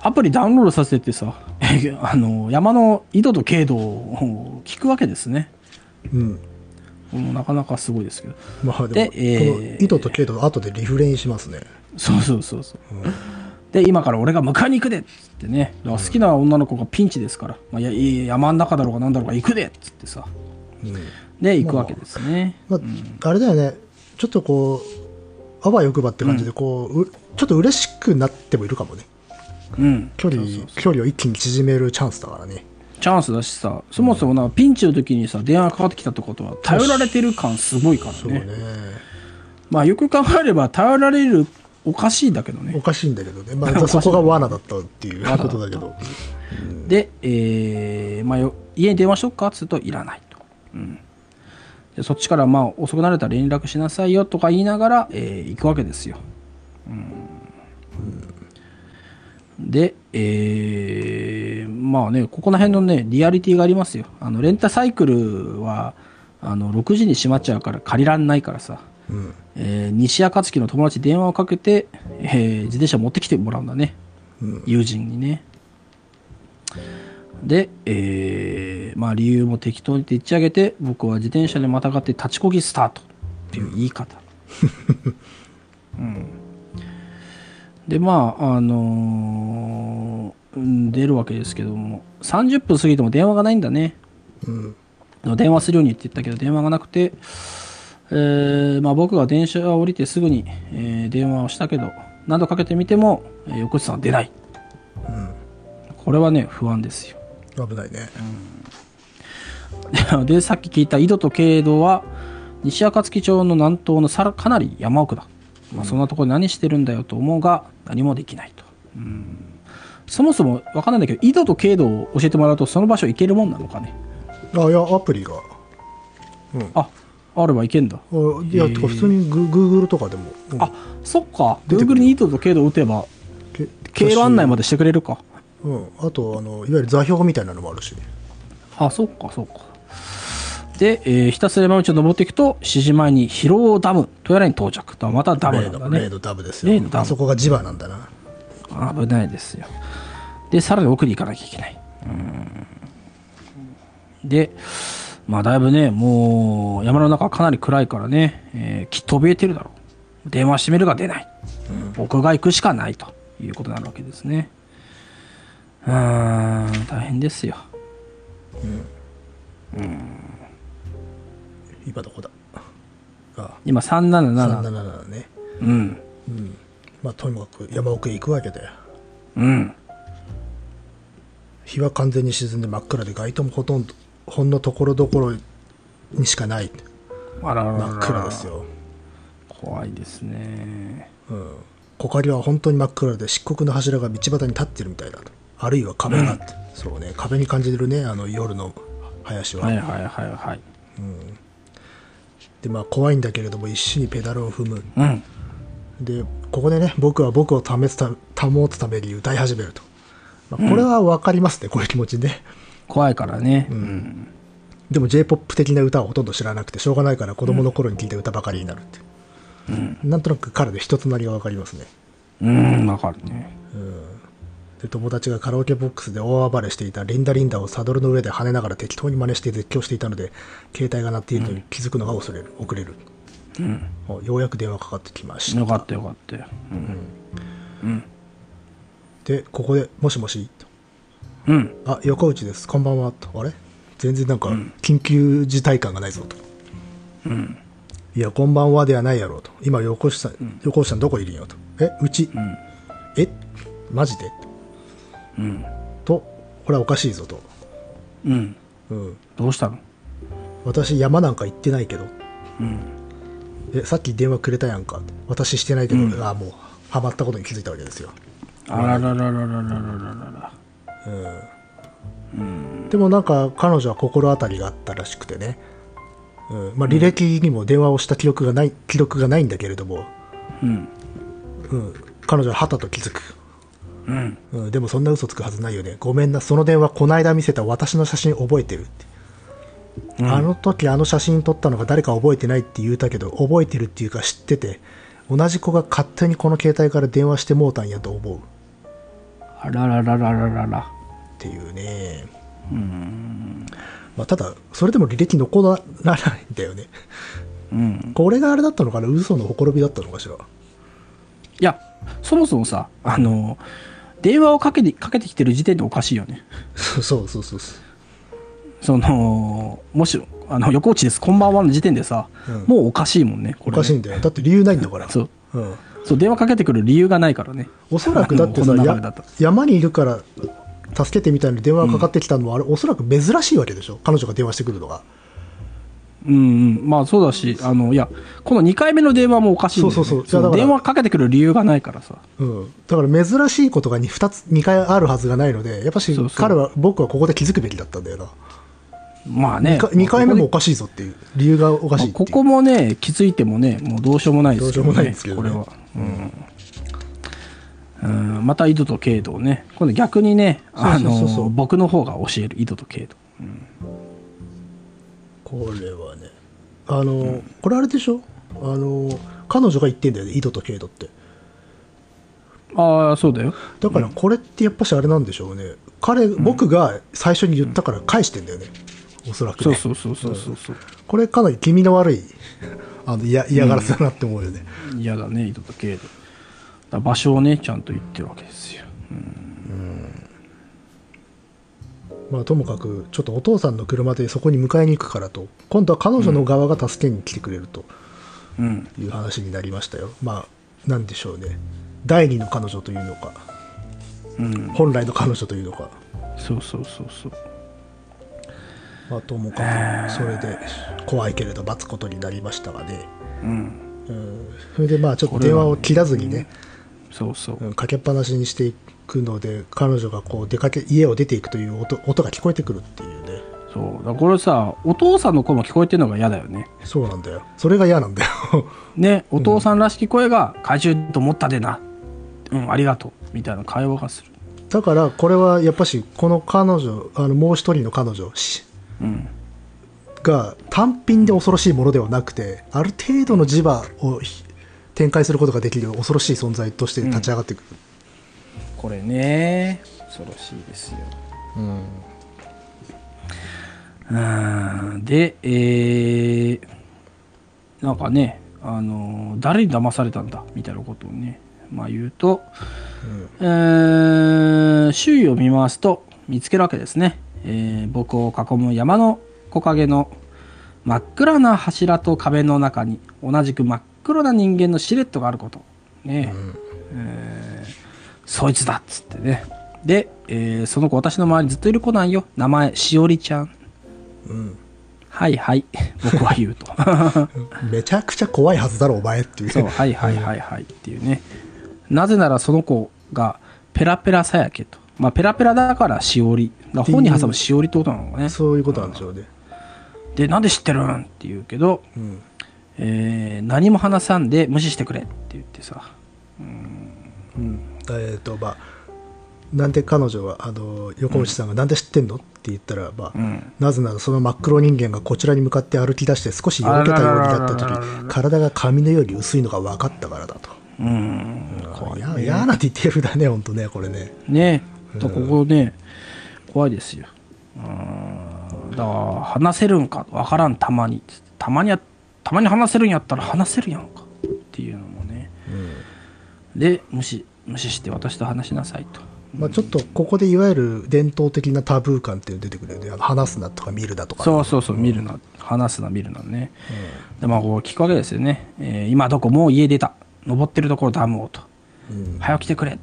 アプリダウンロードさせてさ あの山の緯度と経度を聞くわけですね。うん。なかなかすごいですけど。まあでもでえーこの糸と経度後でリフレインしますね。そうそうそうそう、で今から俺が迎えに行くでっつってね。好きな女の子がピンチですから、まあ、いや山ん中だろうがなんだろうが行くでっつってさ。うん。で行くわけですね、まあ、あれだよね。ちょっとこうあわよくばって感じでこう、うちょっと嬉しくなってもいるかもね。うん。距離を一気に縮めるチャンスだからね。チャンスだしさそもそもなピンチの時にさ電話かかってきたってことは頼られてる感すごいからね。そうね。まあよく考えれば頼られるおかしいんだけどおねかしいんだけどね、まあ、そこが罠だったっていうことだけど。で、えーまあ、よ家に電話しよっかっつうといらないと、うん、でそっちからまあ遅くなれたら連絡しなさいよとか言いながら、えー行くわけですよ、うん。で、えーまあねここら辺のねリアリティがありますよ。あのレンタサイクルはあの6時に閉まっちゃうから借りらんないからさ、うん。えー西暁の友達に電話をかけて、えー自転車持ってきてもらうんだね、うん。友人にね。で、えーまあ理由も適当にでっち上げて僕は自転車でまたがって立ちこぎスタートっていう言い方、うん、でまああのーうん出るわけですけども30分過ぎても電話がないんだね。うん。電話するようにって言ったけど電話がなくて、えーまあ、僕が電車を降りてすぐに、えー電話をしたけど何度かけてみても、えー横内さんは出ない、これはね不安ですよ。危ないね。でさっき聞いた井戸と経度は西暁町の南東のさらかなり山奥だ、まあ、そんなところで何してるんだよと思うが何もできないと、うん。そもそも分かんないんだけど井戸と経度を教えてもらうとその場所行けるもんなのかね。あいやアプリが。ああれば行けんだ。あいや、てか普通にグ Google とかでも、うん。あそっか。出てくる。Google に井戸と経度を打てばけ経路案内までしてくれるか。うん、あとあのいわゆる座標みたいなのもあるし。あそっかそっかで、えーひたすら山道を登っていくと7時前に広尾ダムとやらに到着。だまたダムなんだね。例のダムですよ。あそこが磁場なんだな。危ないですよ。でさらに奥に行かなきゃいけない。うん。でまあだいぶねもう山の中かなり暗いからね、えーきっと怯えてるだろう。電話してみるが出ない、僕が行くしかないと。いうことになるわけですね。うーん大変ですよ今どこだ？あ今377 377ね。うん。まあとにかく山奥へ行くわけだよ。うん。日は完全に沈んで真っ暗で街灯もほとんどほんのところどころにしかない。あらららら真っ暗ですよ、怖いですね。うん、木陰は本当に真っ暗で漆黒の柱が道端に立ってるみたいだと。あるいは壁があって、そうね。壁に感じるねあの夜の林は、はいはいはいはいでまあ怖いんだけれども一緒にペダルを踏む。うん。でここでね僕は僕を保つた保つために歌い始めると、まあ、これは分かりますね、こういう気持ちね。怖いからね。うん。でも j p o p 的な歌をほとんど知らなくてしょうがないから子供の頃に聴いた歌ばかりになるって、なんとなく彼の人となりが分かりますね。うんわかるねで友達がカラオケボックスで大暴れしていたリンダリンダをサドルの上で跳ねながら適当に真似して絶叫していたので携帯が鳴っているのに気づくのが遅れる遅れる、おようやく電話かかってきました。よかったよかったよ。うん。でここで「もしもし?」とうん「あ横内です。こんばんは」と「あれ？全然なんか緊急事態感がないぞ」と「いやこんばんは」ではないやろうと「今横内さん、横内さんどこいるんよ」と「えうち、え？マジで?」うんと「これはおかしいぞ」と。うん「うん、どうしたの？私山なんか行ってないけど」うん。えさっき電話くれたやんか。私してないけど、あもうハマったことに気づいたわけですよ、あらららららららららでもなんか彼女は心当たりがあったらしくてね、うん。まあ、履歴にも電話をした記録がない記録がないんだけれども、うん。うん、彼女ははたと気づく、うん。うん、でもそんな嘘つくはずないよね。ごめんな。その電話こないだ見せた私の写真覚えてるって、あの時あの写真撮ったのが誰か覚えてないって言うたけど覚えてるっていうか知ってて同じ子が勝手にこの携帯から電話してもうたんやと思う。あららららららら。っていうね。まあ、ただそれでも履歴残らないんだよね。うん。これがあれだったのかな？嘘のほころびだったのかしら？いやそもそもさあの電話をかけてかけてきてる時点でおかしいよね。そうそうそうそう。そのもしあの横内です。こんばんはの時点でさ、うん。もうおかしいもんねこれね。おかしいんだよ。だって理由ないんだから。そう。うん、そう電話かけてくる理由がないからね。おそらくだってこさ山にいるから助けてみたいに電話がかかってきたのは、あれおそらく珍しいわけでしょ？彼女が電話してくるのがうんうん。まあそうだしあのいやこの2回目の電話もおかしいんだよ、ね、そうそうそう。電話かけてくる理由がないからさ。うん、だから珍しいことが 2, 2つ2回あるはずがないのでやっぱしそうそう。彼は僕はここで気づくべきだったんだよな。まあね。2, 回目もおこかしいぞっていう理由がおかしいっていう。ここもね気づいてもねもうどうしようもないですけどねどうしようもないですけどね。これは。うん、うん、また緯度と経度をね。今度逆にねあの僕の方が教える緯度と経度これはね。あの、これあれでしょ？あの彼女が言ってんだよね緯度と経度って。ああそうだよ。だからこれってやっぱしあれなんでしょうね。彼、僕が最初に言ったから返してんだよね。おそらくね。そうそうそうそうそうそう。これかなり気味の悪いあの嫌嫌がらせだなって思うよね、嫌だね緯度と経度場所をねちゃんと言ってるわけですよまあともかくちょっとお父さんの車でそこに迎えに行くからと。今度は彼女の側が助けに来てくれると。うん。いう話になりましたよ、まあなんでしょうね。第二の彼女というのか。うん。本来の彼女というのか。そうそうそうそう。まあともかくそれで怖いけれど待つことになりましたがね。うん。うん。それでまあちょっと電話を切らずにね、そうそう。うんかけっぱなしにしていくので彼女がこう出かけ家を出ていくという音音が聞こえてくるっていうね。そう。だこれさお父さんの声も聞こえてるのが嫌だよね。そうなんだよ。それが嫌なんだよ。ねお父さんらしき声が怪獣と思ったでな。うんありがとう。みたいな会話がする。だからこれはやっぱしこの彼女あのもう一人の彼女しうん。が単品で恐ろしいものではなくてある程度の磁場をひ展開することができる恐ろしい存在として立ち上がってくる、これね。恐ろしいですよ。うん。うんでえー、なんかねあの誰に騙されたんだ？みたいなことをねまあ言うと、えー周囲を見回すと見つけるわけですね、えー僕を囲む山の木陰の真っ暗な柱と壁の中に同じく真っ黒な人間のシルエットがあること。ね、えーそいつだっつってねで、えーその子私の周りにずっといる子なんよ名前しおりちゃんうんはいはい、僕は言うと。めちゃくちゃ怖いはずだろ、お前っていう。そう、はいはいはいはいっていうね。なぜならその子がペラペラさやけと。まあ、ペラペラだからしおり。本に挟むしおりってことなのかね。そういうことなんでしょうね。で、なんで知ってるんって言うけど、うん。えー何も話さんで無視してくれって言ってさ。うん。えっ、と、まあ、なんで彼女は、あの、横内さんがなんで知ってんの？って言ったら、まあ、んなぜならその真っ黒人間がこちらに向かって歩き出して少しよろけたようになった時体が紙のより薄いのが分かったからだと。うん。いや嫌なディテールだね、ほんとね、これね。ねとここね、怖いですよ。うん。だから、話せるんかわからん、たまに。たまにや、たまに話せるんやったら話せるやんか。っていうのもね。で、無視、無視して私と話しなさいと。まあ、ちょっとここでいわゆる伝統的なタブー感っていうの出てくるよね。あの話すなとか見るなとか。そうそうそう、見るな、話すな、見るなね。で、まあ、こう聞くわけですよね。えー今どこもう家出た。登ってるところダムをと。うん早く来てくれ。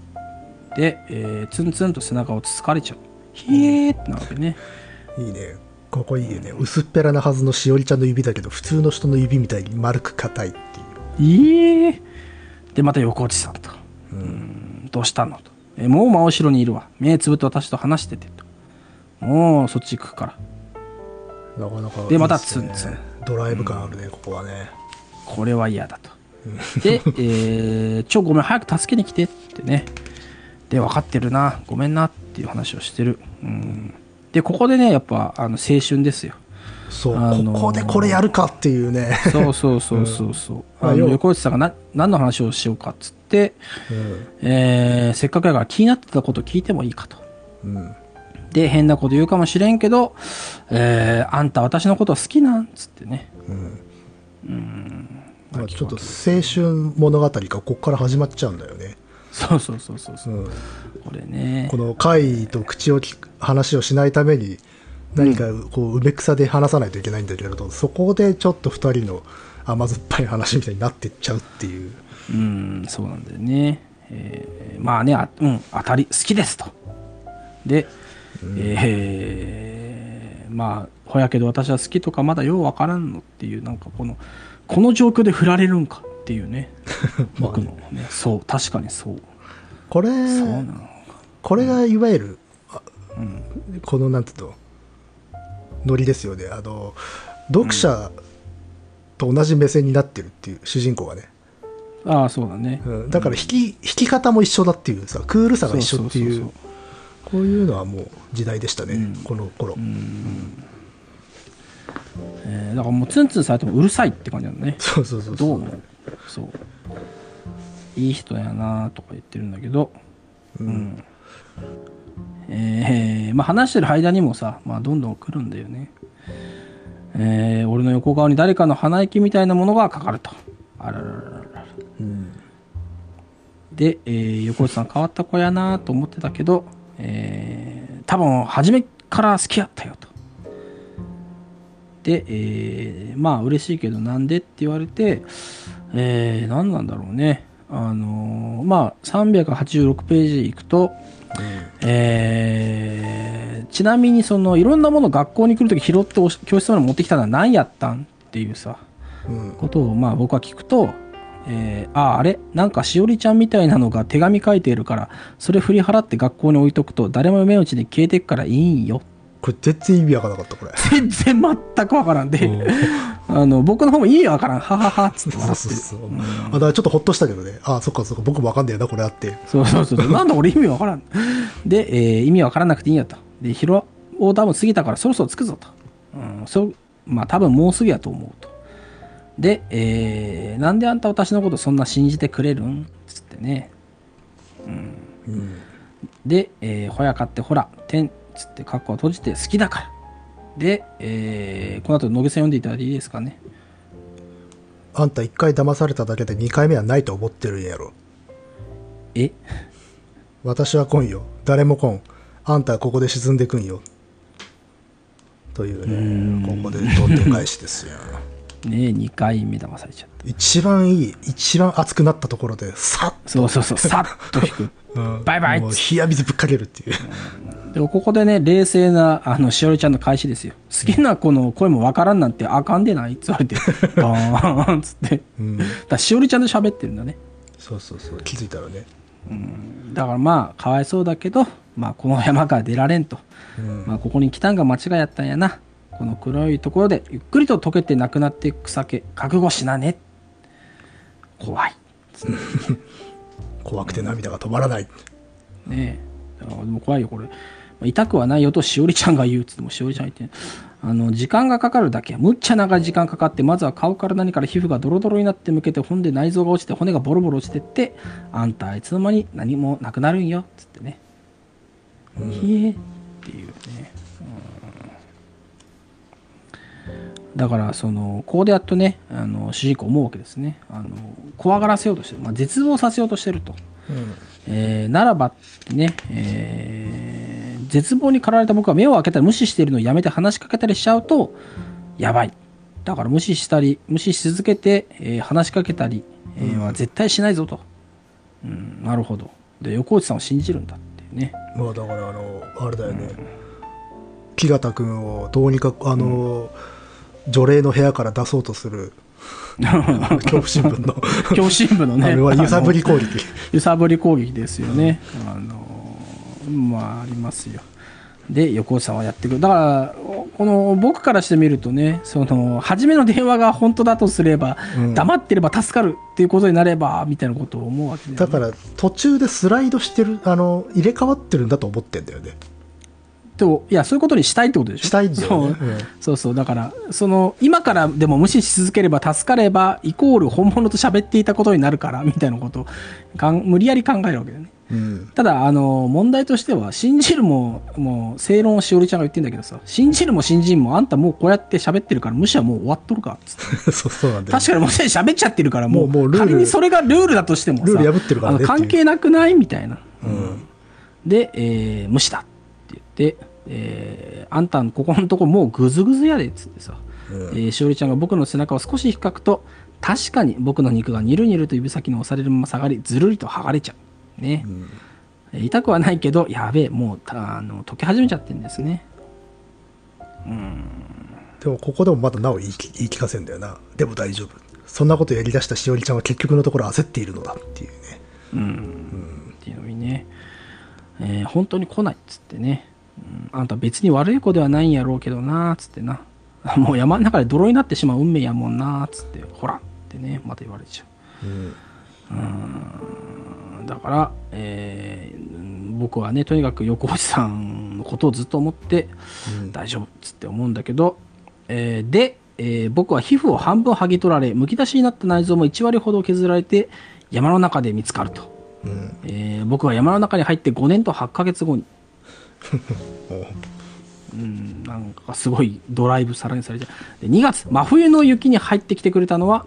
で、えーツンツンと背中をつつかれちゃう。ひえーってなわけね。いいね。ここいいよね。薄っぺらなはずのしおりちゃんの指だけど、普通の人の指みたいに丸く硬いっていう。いえで、また横内さんと。うん、どうしたのと。え、もう真後ろにいるわ。目つぶって私と話しててと。もうそっち行くから。なかなかいいっすね、でまたツンツンドライブ感あるね、ここはね。これは嫌だと。で、えー、ちょ、ごめん、早く助けに来てってね。で、分かってるな、ごめんなっていう話をしてる。うん。で、ここでね、やっぱ、あの、青春ですよ。そう、あのーここでこれやるかっていうね。そうそうそうそうそう。あのまあ要は横内さんがな何の話をしようかっつって、うんえーせっかくやから気になってたこと聞いてもいいかと。うん。で、変なこと言うかもしれんけど、えーあんた私のこと好きなんつってね。まあ、ちょっと青春物語がここから始まっちゃうんだよね。そうそうそうそうそうう。ん、これねこ。の会と口を聞く話をしないために何かこう梅草で話さないといけないんだけれど、そこでちょっと2人の甘酸っぱい話みたいになってっちゃうっていう。うん、そうなんだよね。えーまあね、あうん、当たり、好きですと。で、えーまあ、ほやけど私は好きとかまだようわからんのっていう、なんかこの、この状況で振られるんかっていうね。僕のね、そう、確かにそう。これそうなの。これがいわゆる、あこのなんていうの？ノリですよねあの読者と同じ目線になってるっていう主人公がね、ああ、そうだね。うんだから弾き弾き方も一緒だっていうさクールさが一緒っていうこういうのはもう時代でしたね、この頃、えーだからもうツンツンされてもうるさいって感じなのね。そうそうそうそうどう思う？そう。いい人やなとか言ってるんだけど、うん。えーまあ話してる間にもさ、まあどんどん来るんだよね。えー俺の横顔に誰かの鼻息みたいなものがかかると。あららららで、えー横内さん変わった子やなと思ってたけど、えー多分初めから好きやったよと。で、えーまあ嬉しいけどなんでって言われて、えー何なんだろうね。あのーまあ386ページ行くと、えーちなみにそのいろんなもの学校に来るとき拾って教室まで持ってきたのは何やったんっていうさ、うんことをまあ僕は聞くと、えーあああれ？なんかしおりちゃんみたいなのが手紙書いているからそれ振り払って学校に置いとくと誰も目打ちで消えてっからいいんよ。これ全然意味わからなかったこれ。全然全くわからんで、あの僕の方も意味わからん。はははっつってそう笑って。るそうそうあだからちょっとほっとしたけどね。あそっかそっか。僕もわかんねえなこれあって。そうそうそうそう。なんだ俺意味わからん。で、えー意味わからなくていいんやと。で広尾多分過ぎたからそろそろ着くぞと、うん、そうまあ多分もうすぐやと思うとで、えーなんであんた私のことそんな信じてくれるん？つってね。うん。で、えーほやかってほら、てんつってカッコを閉じて好きだから。で、えーこの後、野毛さん読んでいただいていいですかね。あんた一回騙されただけで二回目はないと思ってるんやろ。え？私は来んよ。誰も来ん。あんたはここで沈んでくんよ。というね。ここでどんでん返しですよねえ、2回目騙されちゃった。一番いい一番熱くなったところでさっそうそうそう、さっと引く。と、バイバイもう冷や水ぶっかけるっていうでもここでね、冷静な、あの、しおりちゃんの返しですよ。好きな子の声もわからんなんてあかんでないって言われて、バーンっつって。うんだしおりちゃんと喋ってるんだね。そうそうそう気づいたらねだからまあ、かわいそうだけど、まあ、この山から出られんと。うんまあ、ここに来たんが間違いやったんやな。この黒いところで、ゆっくりと溶けてなくなっていく酒、覚悟しなね。怖い。怖くて涙が止まらないねえ。あでも怖いよ、これ。まあ痛くはないよとしおりちゃんが言うっつってもしおりちゃん言って、あの、時間がかかるだけ。むっちゃ長い時間かかって、まずは顔から何から皮膚がドロドロになって向けて、ほんで内臓が落ちて、骨がボロボロ落ちてって、あんたあいつの間に何もなくなるんよ、つってね。ひえっていうね。うんだから、その、こうでやっとね、あの、主人公思うわけですね。あの、怖がらせようとしてる。まあ、絶望させようとしてると。えーならばね、えー絶望に駆られた僕は目を開けたり無視しているのをやめて話しかけたりしちゃうと、やばい。だから無視したり、無視し続けて、えー話しかけたり、えーは絶対しないぞと。うん、なるほど。で、横内さんを信じるんだっていうね。まあだからあのあれだよね木形君をどうにかあの、除霊の部屋から出そうとする 恐怖新聞の恐怖新聞のね。あれは揺さぶり攻撃揺さぶり攻撃ですよね。あのまあありますよ。で横尾さんはやってくるだからこの僕からしてみるとねその初めの電話が本当だとすれば、うん黙ってれば助かるっていうことになればみたいなことを思うわけで、だから途中でスライドしてるあの入れ替わってるんだと思ってんだよねといやそういうことにしたいってことでしょ？したいんだよね。そう,、うんそうそう。だからその今からでも無視し続ければ助かればイコール本物と喋っていたことになるからみたいなこと。をかん無理やり考えるわけだよね。うん。ただ、あの、問題としては、信じるも、もう、正論をしおりちゃんが言ってんだけどさ、信じるも信じんも、あんたもうこうやって喋ってるから、無視はもう終わっとるか、つって。そうそうなんだよ確かにもうすでに喋っちゃってるから、もう、もう仮にそれがルールだとしてもさ、ルール破ってるからね関係なくない？みたいな。うん。で、えー無視だって言って、えーあんたのここのとこもうぐずぐずやで、つってさ、うん。えーしおりちゃんが僕の背中を少し引っかくと、確かに僕の肉がニルニルと指先に押されるまま下がり、ずるりと剥がれちゃう。ね。うん。えー痛くはないけど、やべえ、もうたあの溶け始めちゃってるんですね。でもここでもまだなお言い聞言い聞かせんだよな。でも大丈夫。そんなことやりだしたしおりちゃんは結局のところ焦っているのだっていうね。うん。っていうのにね、えー本当に来ないっつってね、うんあんた別に悪い子ではないんやろうけどなっつってな。もう山の中で泥になってしまう運命やもんなっつって、ほらってね、また言われちゃう。うん。だから、えーうん僕はねとにかく横内さんのことをずっと思って、うん。大丈夫っつって思うんだけど、えーで、えー僕は皮膚を半分剥ぎ取られむき出しになった内臓も1割ほど削られて山の中で見つかると、うん。えー僕は山の中に入って5年と8ヶ月後におうん。なんかすごいドライブさらにされてで2月真冬の雪に入ってきてくれたのは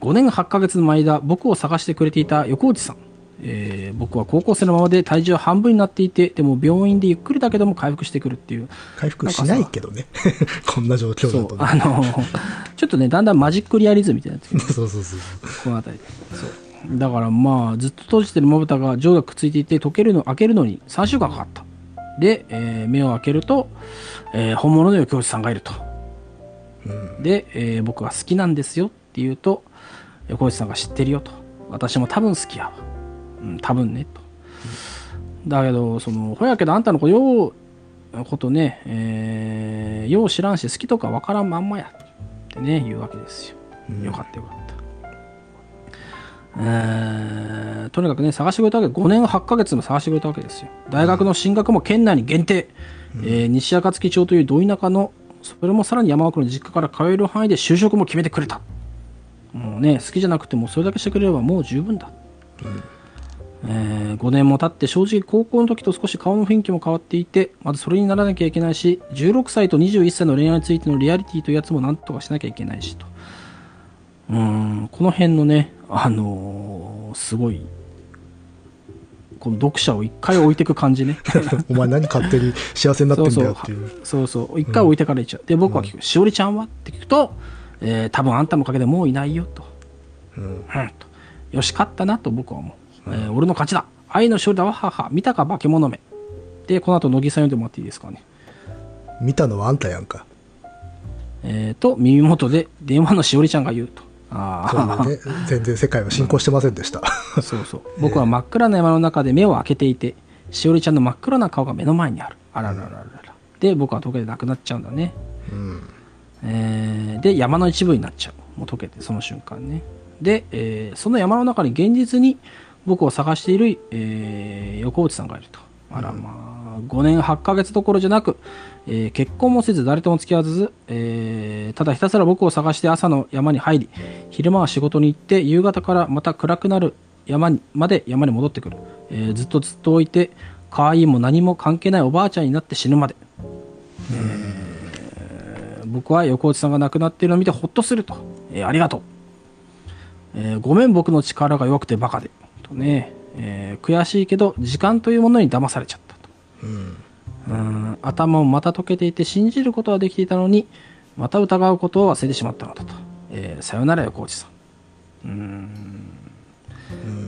5年8ヶ月の間僕を探してくれていた横内さん、えー僕は高校生のままで体重は半分になっていてでも病院でゆっくりだけども回復してくるっていう。回復しないけどね。こんな状況だとね。あのちょっとねだんだんマジックリアリズムみたいになってきて。そうそうそうこの辺り。そう。だからまあずっと閉じてるまぶたが上下くっついていて溶けるの開けるのに3週間かかったで、えー目を開けると、えー本物の横内さんがいると。うん。で、えー僕は好きなんですよって言うと横内さんが知ってるよと。私も多分好きやわ。うん多分ねと。だけどそのほやけどあんたの子ようことね、えーよう知らんし好きとかわからんまんまやってね言うわけですよ、うん。よかったよかったえーとにかくね探してくれたわけ5年8ヶ月も探してくれたわけですよ。大学の進学も県内に限定、えー西暁町というど田舎のそれもさらに山奥の実家から通える範囲で就職も決めてくれた。もうね好きじゃなくてもそれだけしてくれればもう十分だ、え5年も経って正直高校の時と少し顔の雰囲気も変わっていてまずそれにならなきゃいけないし16歳と21歳の恋愛についてのリアリティというやつもなんとかしなきゃいけないしとうーんこの辺のねあのーすごいこの読者を一回置いていく感じね。お前何勝手に幸せになってんだよっていう。そうそう。一回置いてからいっちゃう、で僕は聞く「しおりちゃんは?」って聞くと、えー多分あんたのおかげでもういないよ」と。うん。うんと。よし勝ったなと僕は思う、えー俺の勝ちだ。愛の勝利だわはは。見たか化け物め。で、この後乃木さん読んでもらっていいですかね。見たのはあんたやんか。えー、と、耳元で電話のしおりちゃんが言うと。あね、全然世界は進行してませんでした。そうそう。僕は真っ暗な山の中で目を開けていて、しおりちゃんの真っ暗な顔が目の前にある。あららららら。で、僕は溶けてなくなっちゃうんだね。うん。えーで、山の一部になっちゃう。もう溶けて、その瞬間ね。で、えーその山の中に現実に僕を探している、えー横内さんがいると。あらまあ、5年8ヶ月どころじゃなく、えー結婚もせず誰とも付き合わず、えーただひたすら僕を探して朝の山に入り、昼間は仕事に行って、夕方からまた暗くなる山にまで山に戻ってくる。えーずっとずっと置いて、可愛いも何も関係ないおばあちゃんになって死ぬまで。僕は横内さんが亡くなっているのを見てほっとすると、えーありがとう、えーごめん僕の力が弱くてバカで。とね、えー悔しいけど時間というものに騙されちゃったと。うん。うん頭もまた溶けていて信じることはできていたのにまた疑うことを忘れてしまったのだと、えーさよなら横内さんうん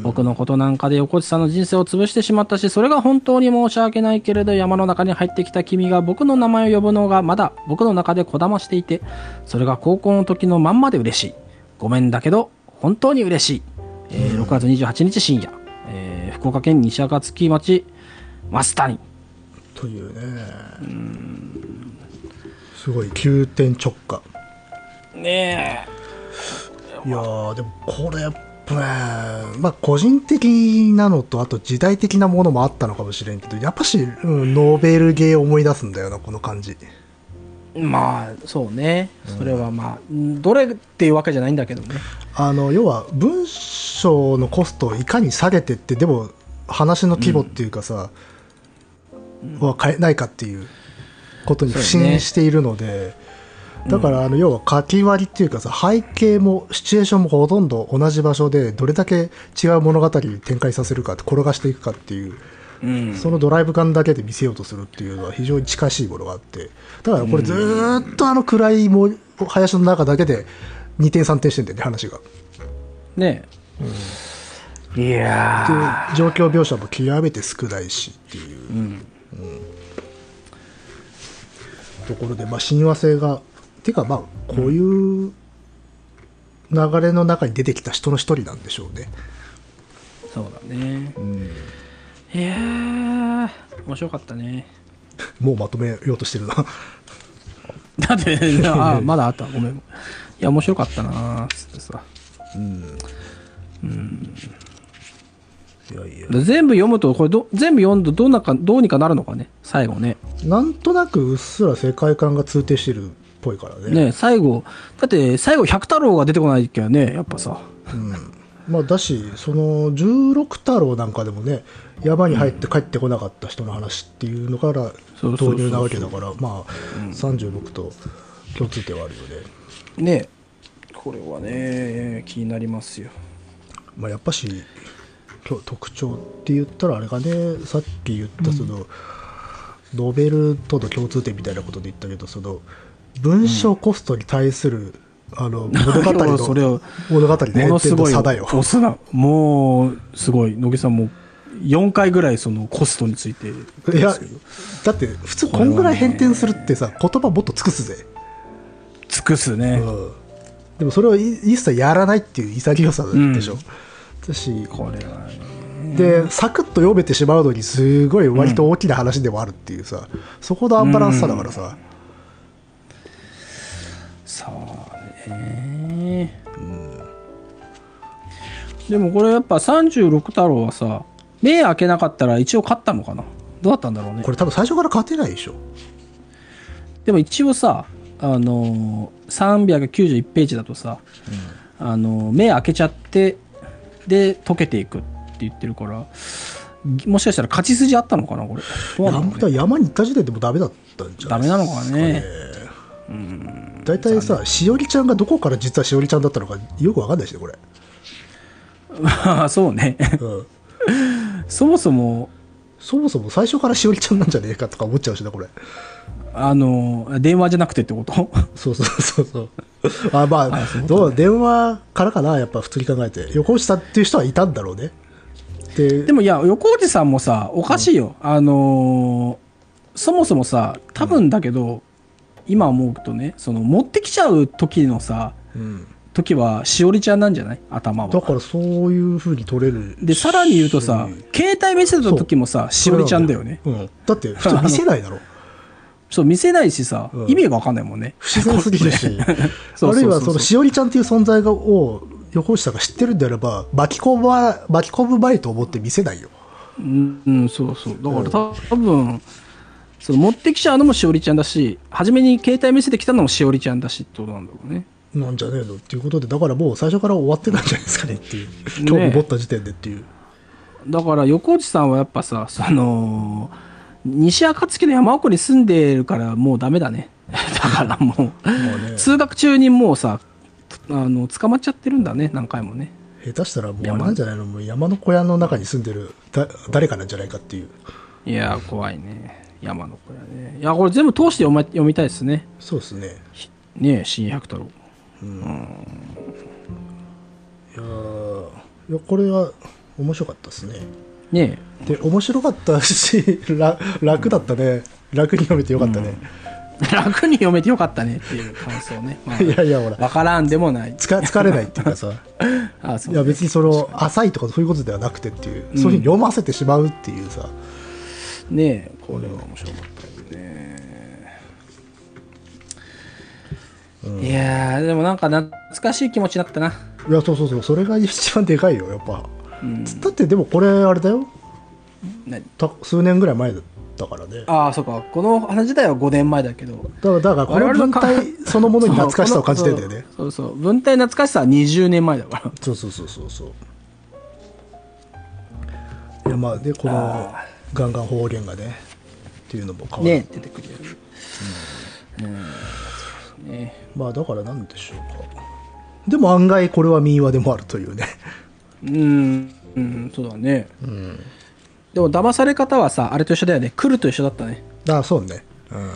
僕のことなんかで横地さんの人生を潰してしまったし、それが本当に申し訳ないけれど、山の中に入ってきた君が僕の名前を呼ぶのがまだ僕の中でこだましていて、それが高校の時のまんまで嬉しい。ごめんだけど、本当に嬉しい。えー6月28日深夜、えー福岡県西赤月町、増谷。というね。すごい急転直下。ねいやー、でもこれやっぱね、まあ個人的なのと、あと時代的なものもあったのかもしれんけど、やっぱし、うん、ノーベルゲーを思い出すんだよな、この感じ。え。まあ、そうね。それはまあ、うんどれっていうわけじゃないんだけどね。あの要は文章のコストをいかに下げてってでも話の規模っていうかさ、は変えないかっていうことに不信しているので、だからあの要は書き割りっていうかさ背景もシチュエーションもほとんど同じ場所でどれだけ違う物語に展開させるか転がしていくかっていううん。そのドライブ感だけで見せようとするっていうのは非常に近しいものがあってだからこれずーっとあの暗いも林の中だけで2点3点してんだよね話が。ねえ。いやで状況描写も極めて少ないしっていう、ー。うん。ところで、まあ、親和性がていうかまあこういう流れの中に出てきた人の一人なんでしょうね、そうだね。いやー、面白かったね。もうまとめようとしてるな だって、あ まだあった。ごめん。いや、面白かったなーつってさ。いやいやで全部読むと、これど、全部読んどどうなか、どうにかなるのかね。最後ね。なんとなくうっすら世界観が通底してるっぽいからねね最後、だって最後百太郎が出てこないきゃね、やっぱさ。まあ、だしその十六太郎なんかでもね山に入って帰ってこなかった人の話っていうのからそうそうそうそう導入なわけだからまあ、36と共通点はあるよねねこれはね、気になりますよ。まあ、やっぱし特徴って言ったらあれがね。さっき言ったその、ノベルとの共通点みたいなことで言ったけどその文章コストに対する、あの物語の それを物語のものすごい。もう、すごい。野木さんも、4回ぐらいそのコストについて。いやだって普通こんぐらい変転するってさ言葉もっと尽くすぜ、尽くすね。うん、でもそれをい一切やらないっていう潔さでしょ、だしこれはね。でサクッと読めてしまうのにすごい割と大きな話でもあるっていうさ、そこのアンバランスさだからさ、そうね、でもこれやっぱ36太郎はさ目開けなかったら一応勝ったのかな？どうだったんだろうね。これ多分最初から勝てないでしょ。でも一応さあのー391ページだとさ、あのー目開けちゃってで溶けていくって言ってるからもしかしたら勝ち筋あったのかなこれ。どうなね。山山に行った時点でもダメだったんじゃないダメなのかね。大体さしおりちゃんがどこから実はしおりちゃんだったのかよくわかんないしねこれ、ま あそうね。うん、そもそもそもそも最初からしおりちゃんなんじゃねえかとか思っちゃうしなこれあのー電話じゃなくてってこと？そうそうそうそう。あまあどう？電話からかな？やっぱ普通に考えて。横内さんっていう人はいたんだろうね。ででもいや、横内さんもさ、おかしいよ。あのーそもそもさ、多分だけど、今思うとね、その持ってきちゃう時のさ、うん。時はしおりちゃんなんじゃない？頭は。だからそういうふうに取れるで、さらに言うとさし、携帯見せた時もさ、しおりちゃんだよね。うん、だって普通見せないだろそう、見せないしさ、うん意味がわかんないもんね。不自然すぎるし そうそうそうそうあるいはそのしおりちゃんっていう存在がを横内さんが知ってるんであれば巻き込ま巻き込むまいと思って見せないようん、うん、そうそう。だから多分、その持ってきちゃうのもしおりちゃんだし、初めに携帯見せてきたのもしおりちゃんだしってことなんだろうね。なんじゃねえのっていうことでだからもう最初から終わってたんじゃないですかねっていう興味持った時点でっていう、だだから横内さんはやっぱさ、その、西暁の山奥に住んでるからもうダメだね。だからもう、まあね通学中にもうさ、あの、捕まっちゃってるんだね、何回もね。下手したらもうなんじゃないの？もう山の小屋の中に住んでるだ誰かなんじゃないかっていういやー、怖いね。山の子やね。いや、これ全部通して読,、ま、読みたいですね。そうですねねえ、新百太郎。いやーいやこれは面白かったですねねで面白かったし ら楽だったね。楽に読めてよかったね、え、楽に読めてよかったねっていう感想ね。まあ いやいやほら。わからんでもない。つか疲れないっていうかさ。あそう。いや別にその浅いとかそういうことではなくてっていう、そういうふうに読ませてしまうっていうさ。ねえ、これは面白かったよね。いやー、でもなんか懐かしい気持ちになったな。いやそうそうそう。それが一番でかいよやっぱ、だってでもこれあれだよ数年ぐらい前だったからねああ、そうか。この話自体は5年前だけど。だからだからこの文体そのものに懐かしさを感じてんだよねそう そうそう。文体懐かしさは20年前だから。そうそうそうそうそういやまあでこのガンガン方言がねっていうのも変わる、ね出てくるよね。うん。ねまあだからなんでしょうかでも案外これは民話でもあるというねうん、うん、そうだね。でも騙され方はさ、あれと一緒だよね。来ると一緒だったね。ああそうね。うん。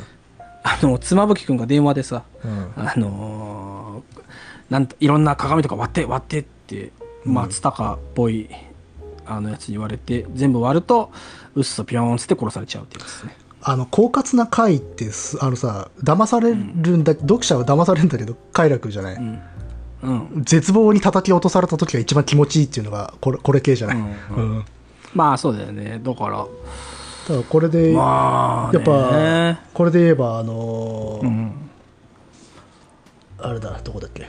あの、妻夫木くんが電話でさ、うん。あのーなんといろんな鏡とか割って割ってって松高っぽい、あのやつに言われて全部割るとうっそピョーンっつって殺されちゃうっていうやつですね。あの狡猾な回ってすあのさ騙されるんだ、読者は騙されるんだけど快楽じゃない、うん。絶望に叩き落とされた時が一番気持ちいいっていうのがこれこれ系じゃない、ううんまあそうだよね。だから。だからこれで、まあやっぱねこれで言えばあのーうんあれだどこだっけ。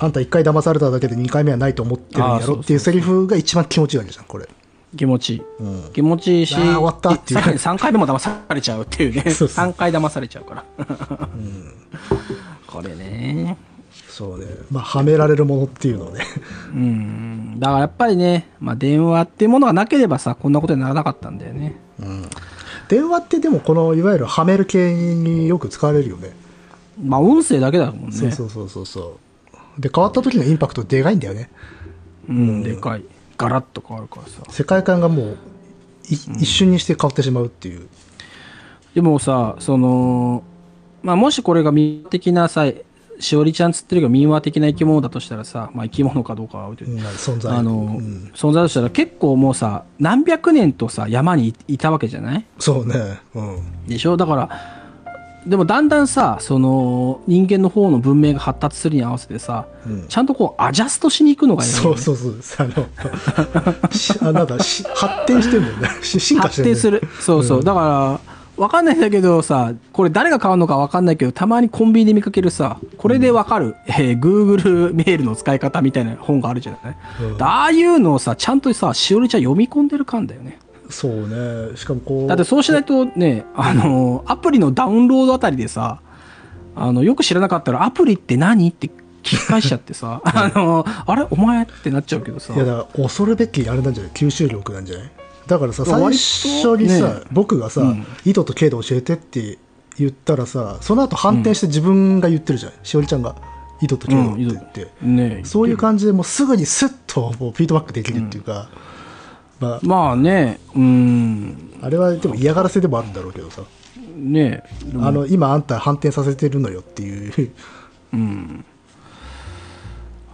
あんた一回騙されただけで二回目はないと思ってるんやろっていうセリフが一番気持ちいいわけじゃんこれ。気持ちいい、うん。気持ちいいし終わった。っていうさらに3回目も騙されちゃうっていうね。そうそう3回騙されちゃうから、これねそうね。まあはめられるものっていうのをね。うん。だからやっぱりね、まあ、電話っていうものがなければさこんなことにならなかったんだよね。電話ってでもこのいわゆるはめる系によく使われるよね。まあ音声だけだもんね。そうそうそうそうそう。で変わった時のインパクトでかいんだよね。うん、でかい。ガラッと変わるからさ。世界観がもうい一瞬にして変わってしまうっていう。でもさそのまあもしこれが民話的なさしおりちゃんつってるけど民話的な生き物だとしたらさまあ生き物かどうかは置いといて。うん存在。あの、うん。存在としたら結構もうさ何百年とさ山にいいたわけじゃない？そうね。うん。でしょ？だからでもだんだんさその人間の方の文明が発達するに合わせてさ、うん。ちゃんとこうアジャストしに行くのがいいよね。そうそうそうあの しあなんだし発展してるんだよね。し進化してる、ね、発展する。そうそう、だからわかんないんだけどさこれ誰が買うのかわかんないけどたまにコンビニで見かけるさこれでわかる、えー Google メールの使い方みたいな本があるじゃない、うん。ああいうのをさちゃんとさしおりちゃん読み込んでる感だよね。そうね。しかもこうだってそうしないとねあのアプリのダウンロードあたりでさあのよく知らなかったらアプリって何って聞き返しちゃってさ あのあれ？お前？ってなっちゃうけどさ。いやだから恐るべきあれなんじゃない？吸収力なんじゃない？だからさ最初にさ、ね。僕がさ、うん。緯度と経度教えてって言ったらさその後反転して自分が言ってるじゃん、しおりちゃんが緯度と経度って言って、ね。そういう感じでもうすぐにスッともうフィードバックできるっていうか、ままあね。うん。あ、あれはでも嫌がらせでもあるんだろうけどさ、ね。あの今あんた反転させてるのよっていう。うん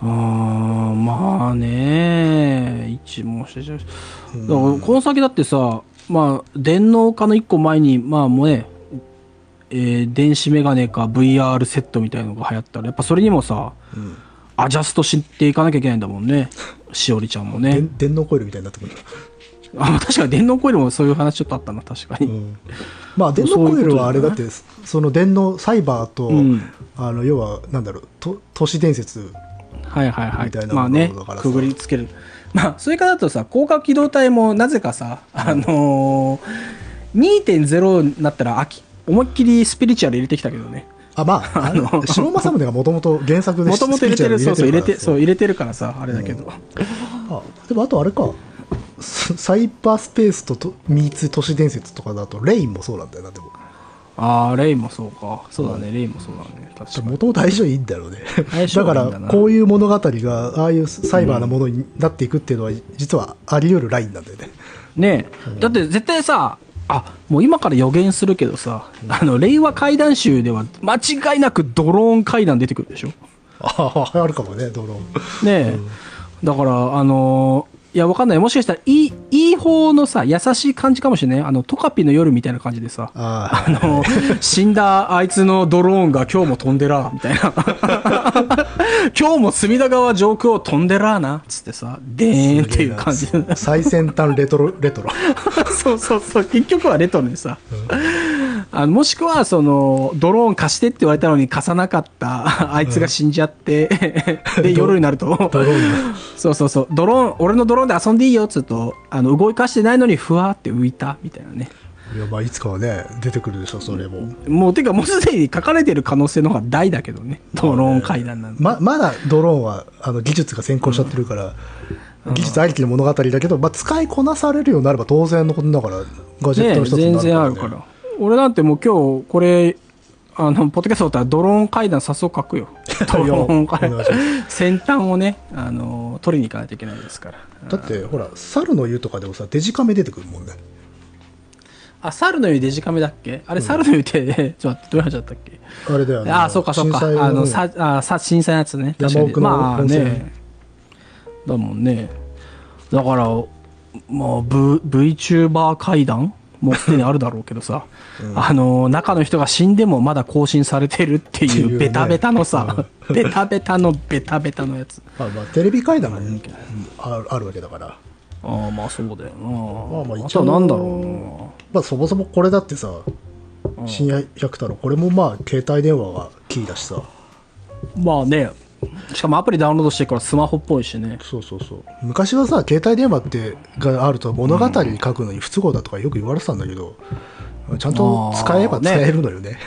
あーまあね一問してしだからこの先だってさまあ電脳化の一個前にまあもうねえー電子メガネか VR セットみたいのが流行ったらやっぱそれにもさ、アジャストしていかなきゃいけないんだもんね。しおりちゃんもね。電電脳コイルみたいになってくるあ確かに電脳コイルもそういう話ちょっとあったな確かに、うん。まあ電脳コイルはあれだってその電脳サイバーと、うん。あの要はなんだろうと都市伝説はいはいはい。みたいなまあねくぐりつける。まあそれからだとさ広角機動隊もなぜかさ、あのー、2.0になったらあき思いっきりスピリチュアル入れてきたけどね。あまあ あの城政宗がもともと原作でもともと入れてるそうそう入れてそう入れてるからさあれだけど、あでもあとあれか。ササイバースペースととミーツ都市伝説とかだとレインもそうなんだよなでもああレイもそうか。そうだね、レイもそうだね。確かに。もともと相性いいんだろうね。だからこういう物語がああいうサイバーなものになっていくっていうのは実はあり得るラインなんだよね。ねえ、だって絶対さあもう今から予言するけどさ、あの令和怪談集では間違いなくドローン怪談出てくるでしょ？あああるかもねドローン。ねえ、だから、あのーいや、わかんない。もしかしたら、いい、いい方のさ、優しい感じかもしれない。あの、トカピの夜みたいな感じでさ、ああの、死んだあいつのドローンが今日も飛んでらー、みたいな。今日も隅田川上空を飛んでらーな、つってさ、でーんっていう感じ。あ最先端レトロレトロ そうそうそう。結局はレトロにさ。あのもしくは、その、ドローン貸してって言われたのに貸さなかった、あいつが死んじゃって、で、夜になると、そうそうそう。ドローン、俺のドローンで遊んでいいよっつうと、あの、動かしてないのにふわーって浮いた、みたいなね。いやまあいつかはね出てくるでしょそれももう、てかもうすでに書かれてる可能性の方が大だけどね。ドローン階段なんで。ままだドローンはあの技術が先行しちゃってるから、技術ありきの物語だけど、まあ、使いこなされるようになれば当然のことだからガジェットねの一つに全なるから、ね、然あるから。俺なんてもう今日、これ、あの、ポッドキャストだったらドローン階段早速書くよ。ドローン階段。先端をね、あの、取りに行かないといけないですから。だってほら猿の湯とかでもさデジカメ出てくるもんねあ、猿の湯デジカメだっけ？あれ、猿の湯って、ちょっと待って、どういう話だったっけ？あれだよねああ、そうか、そうか。あの、さ、あ、さ、震災のやつね。確かに。まあね。だもんね。だから、まあ、V、VTuber 階段？もうすでにあるだろうけどさ、あの、中の人が死んでもまだ更新されてるっていうベタベタのさ、ベタベタのベタベタのやつ。まあまあテレビ階段もあるあるわけだから。ああ、まあそうだよな。まあまああ一応なんだろまあそもそもこれだってさ深夜百太郎これもまあ携帯電話がキーだしさ。うな。まあね、しかもアプリダウンロードしてからスマホっぽいしね。そうそうそう。昔はさ携帯電話ってがあると物語に書くのに不都合だとかよく言われてたんだけど、ちゃんと使えば使えるのよね。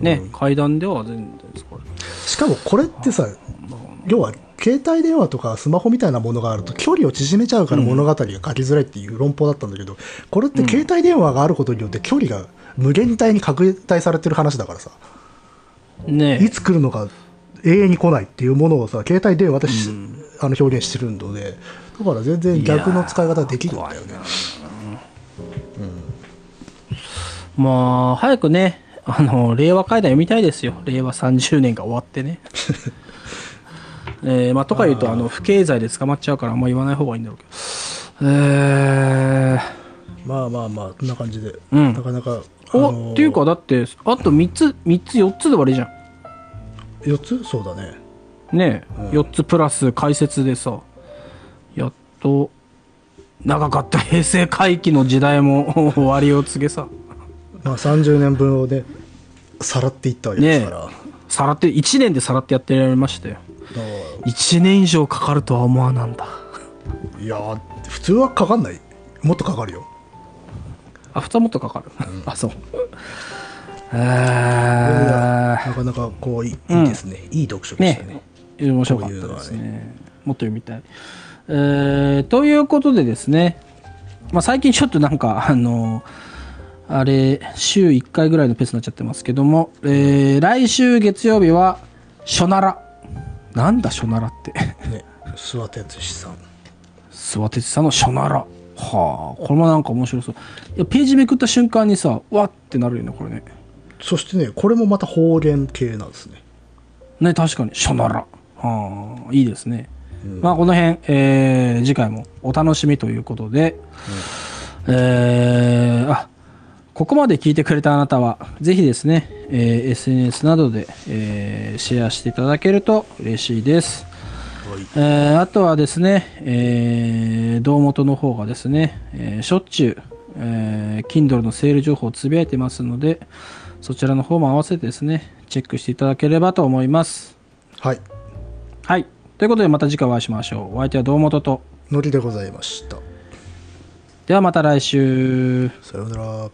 ね、階段では全然使える。しかもこれってさ要は携帯電話とかスマホみたいなものがあると距離を縮めちゃうから物語が書きづらいっていう論法だったんだけどこれって携帯電話があることによって距離が無限大に拡大されてる話だからさ。ねいつ来るのか永遠に来ないっていうものをさ携帯電話でし、あの表現してるのでだから全然逆の使い方ができるんだよねまあ、早くね、あの、令和階段読みたいですよ。令和30年が終わってね。えー、まあ、とか言うと、あの、不経済で捕まっちゃうから、あんま言わない方がいいんだろうけど。えまあまあまあこんな感じで、うんなかなか、お、っていうか、だって、あと3つ、3つ、4つで終わりじゃん。4つ？そうだねねえ、4つプラス解説でさ、やっと、長かった平成回帰の時代も 終わりを告げさ。まあ30年分をねさらっていったわけですから、さらって、1年でさらってやってられましたよ。1年以上かかるとは思わなんだ。いやー普通はかかんないもっとかかるよあ、普通はもっとかかる。あ、そう。えなかなかこういい,、ですねいい読書ー、でしたねね、面白かったですね。もっと読みたい。えー、ということでですね、まあ、最近ちょっとなんか、あのあれ、週1回ぐらいのペースになっちゃってますけども、えー、来週月曜日は、ショナラ。なんだ、ショナラって。ね諏訪哲司さん諏訪哲さんのショナラ。はあ、これもなんか面白そう。いや、ページめくった瞬間にさ、わってなるよね、これね。そしてねこれもまた方言系なんですねね、確かに、ショナラ。はあ、いいですね。まあ、この辺、えー次回もお楽しみということで、えーあ、ここまで聞いてくれたあなたは、ぜひですね、えー SNS などで、えーシェアしていただけると嬉しいです。えーあとはですね、えー、堂本の方がですね、えーしょっちゅう、えー Kindle のセール情報をつぶやいてますので、そちらの方も合わせてですね、チェックしていただければと思います。はいはい。ということでまた次回お会いしましょう。お相手は堂本と。のりでございましたではまた来週。さようなら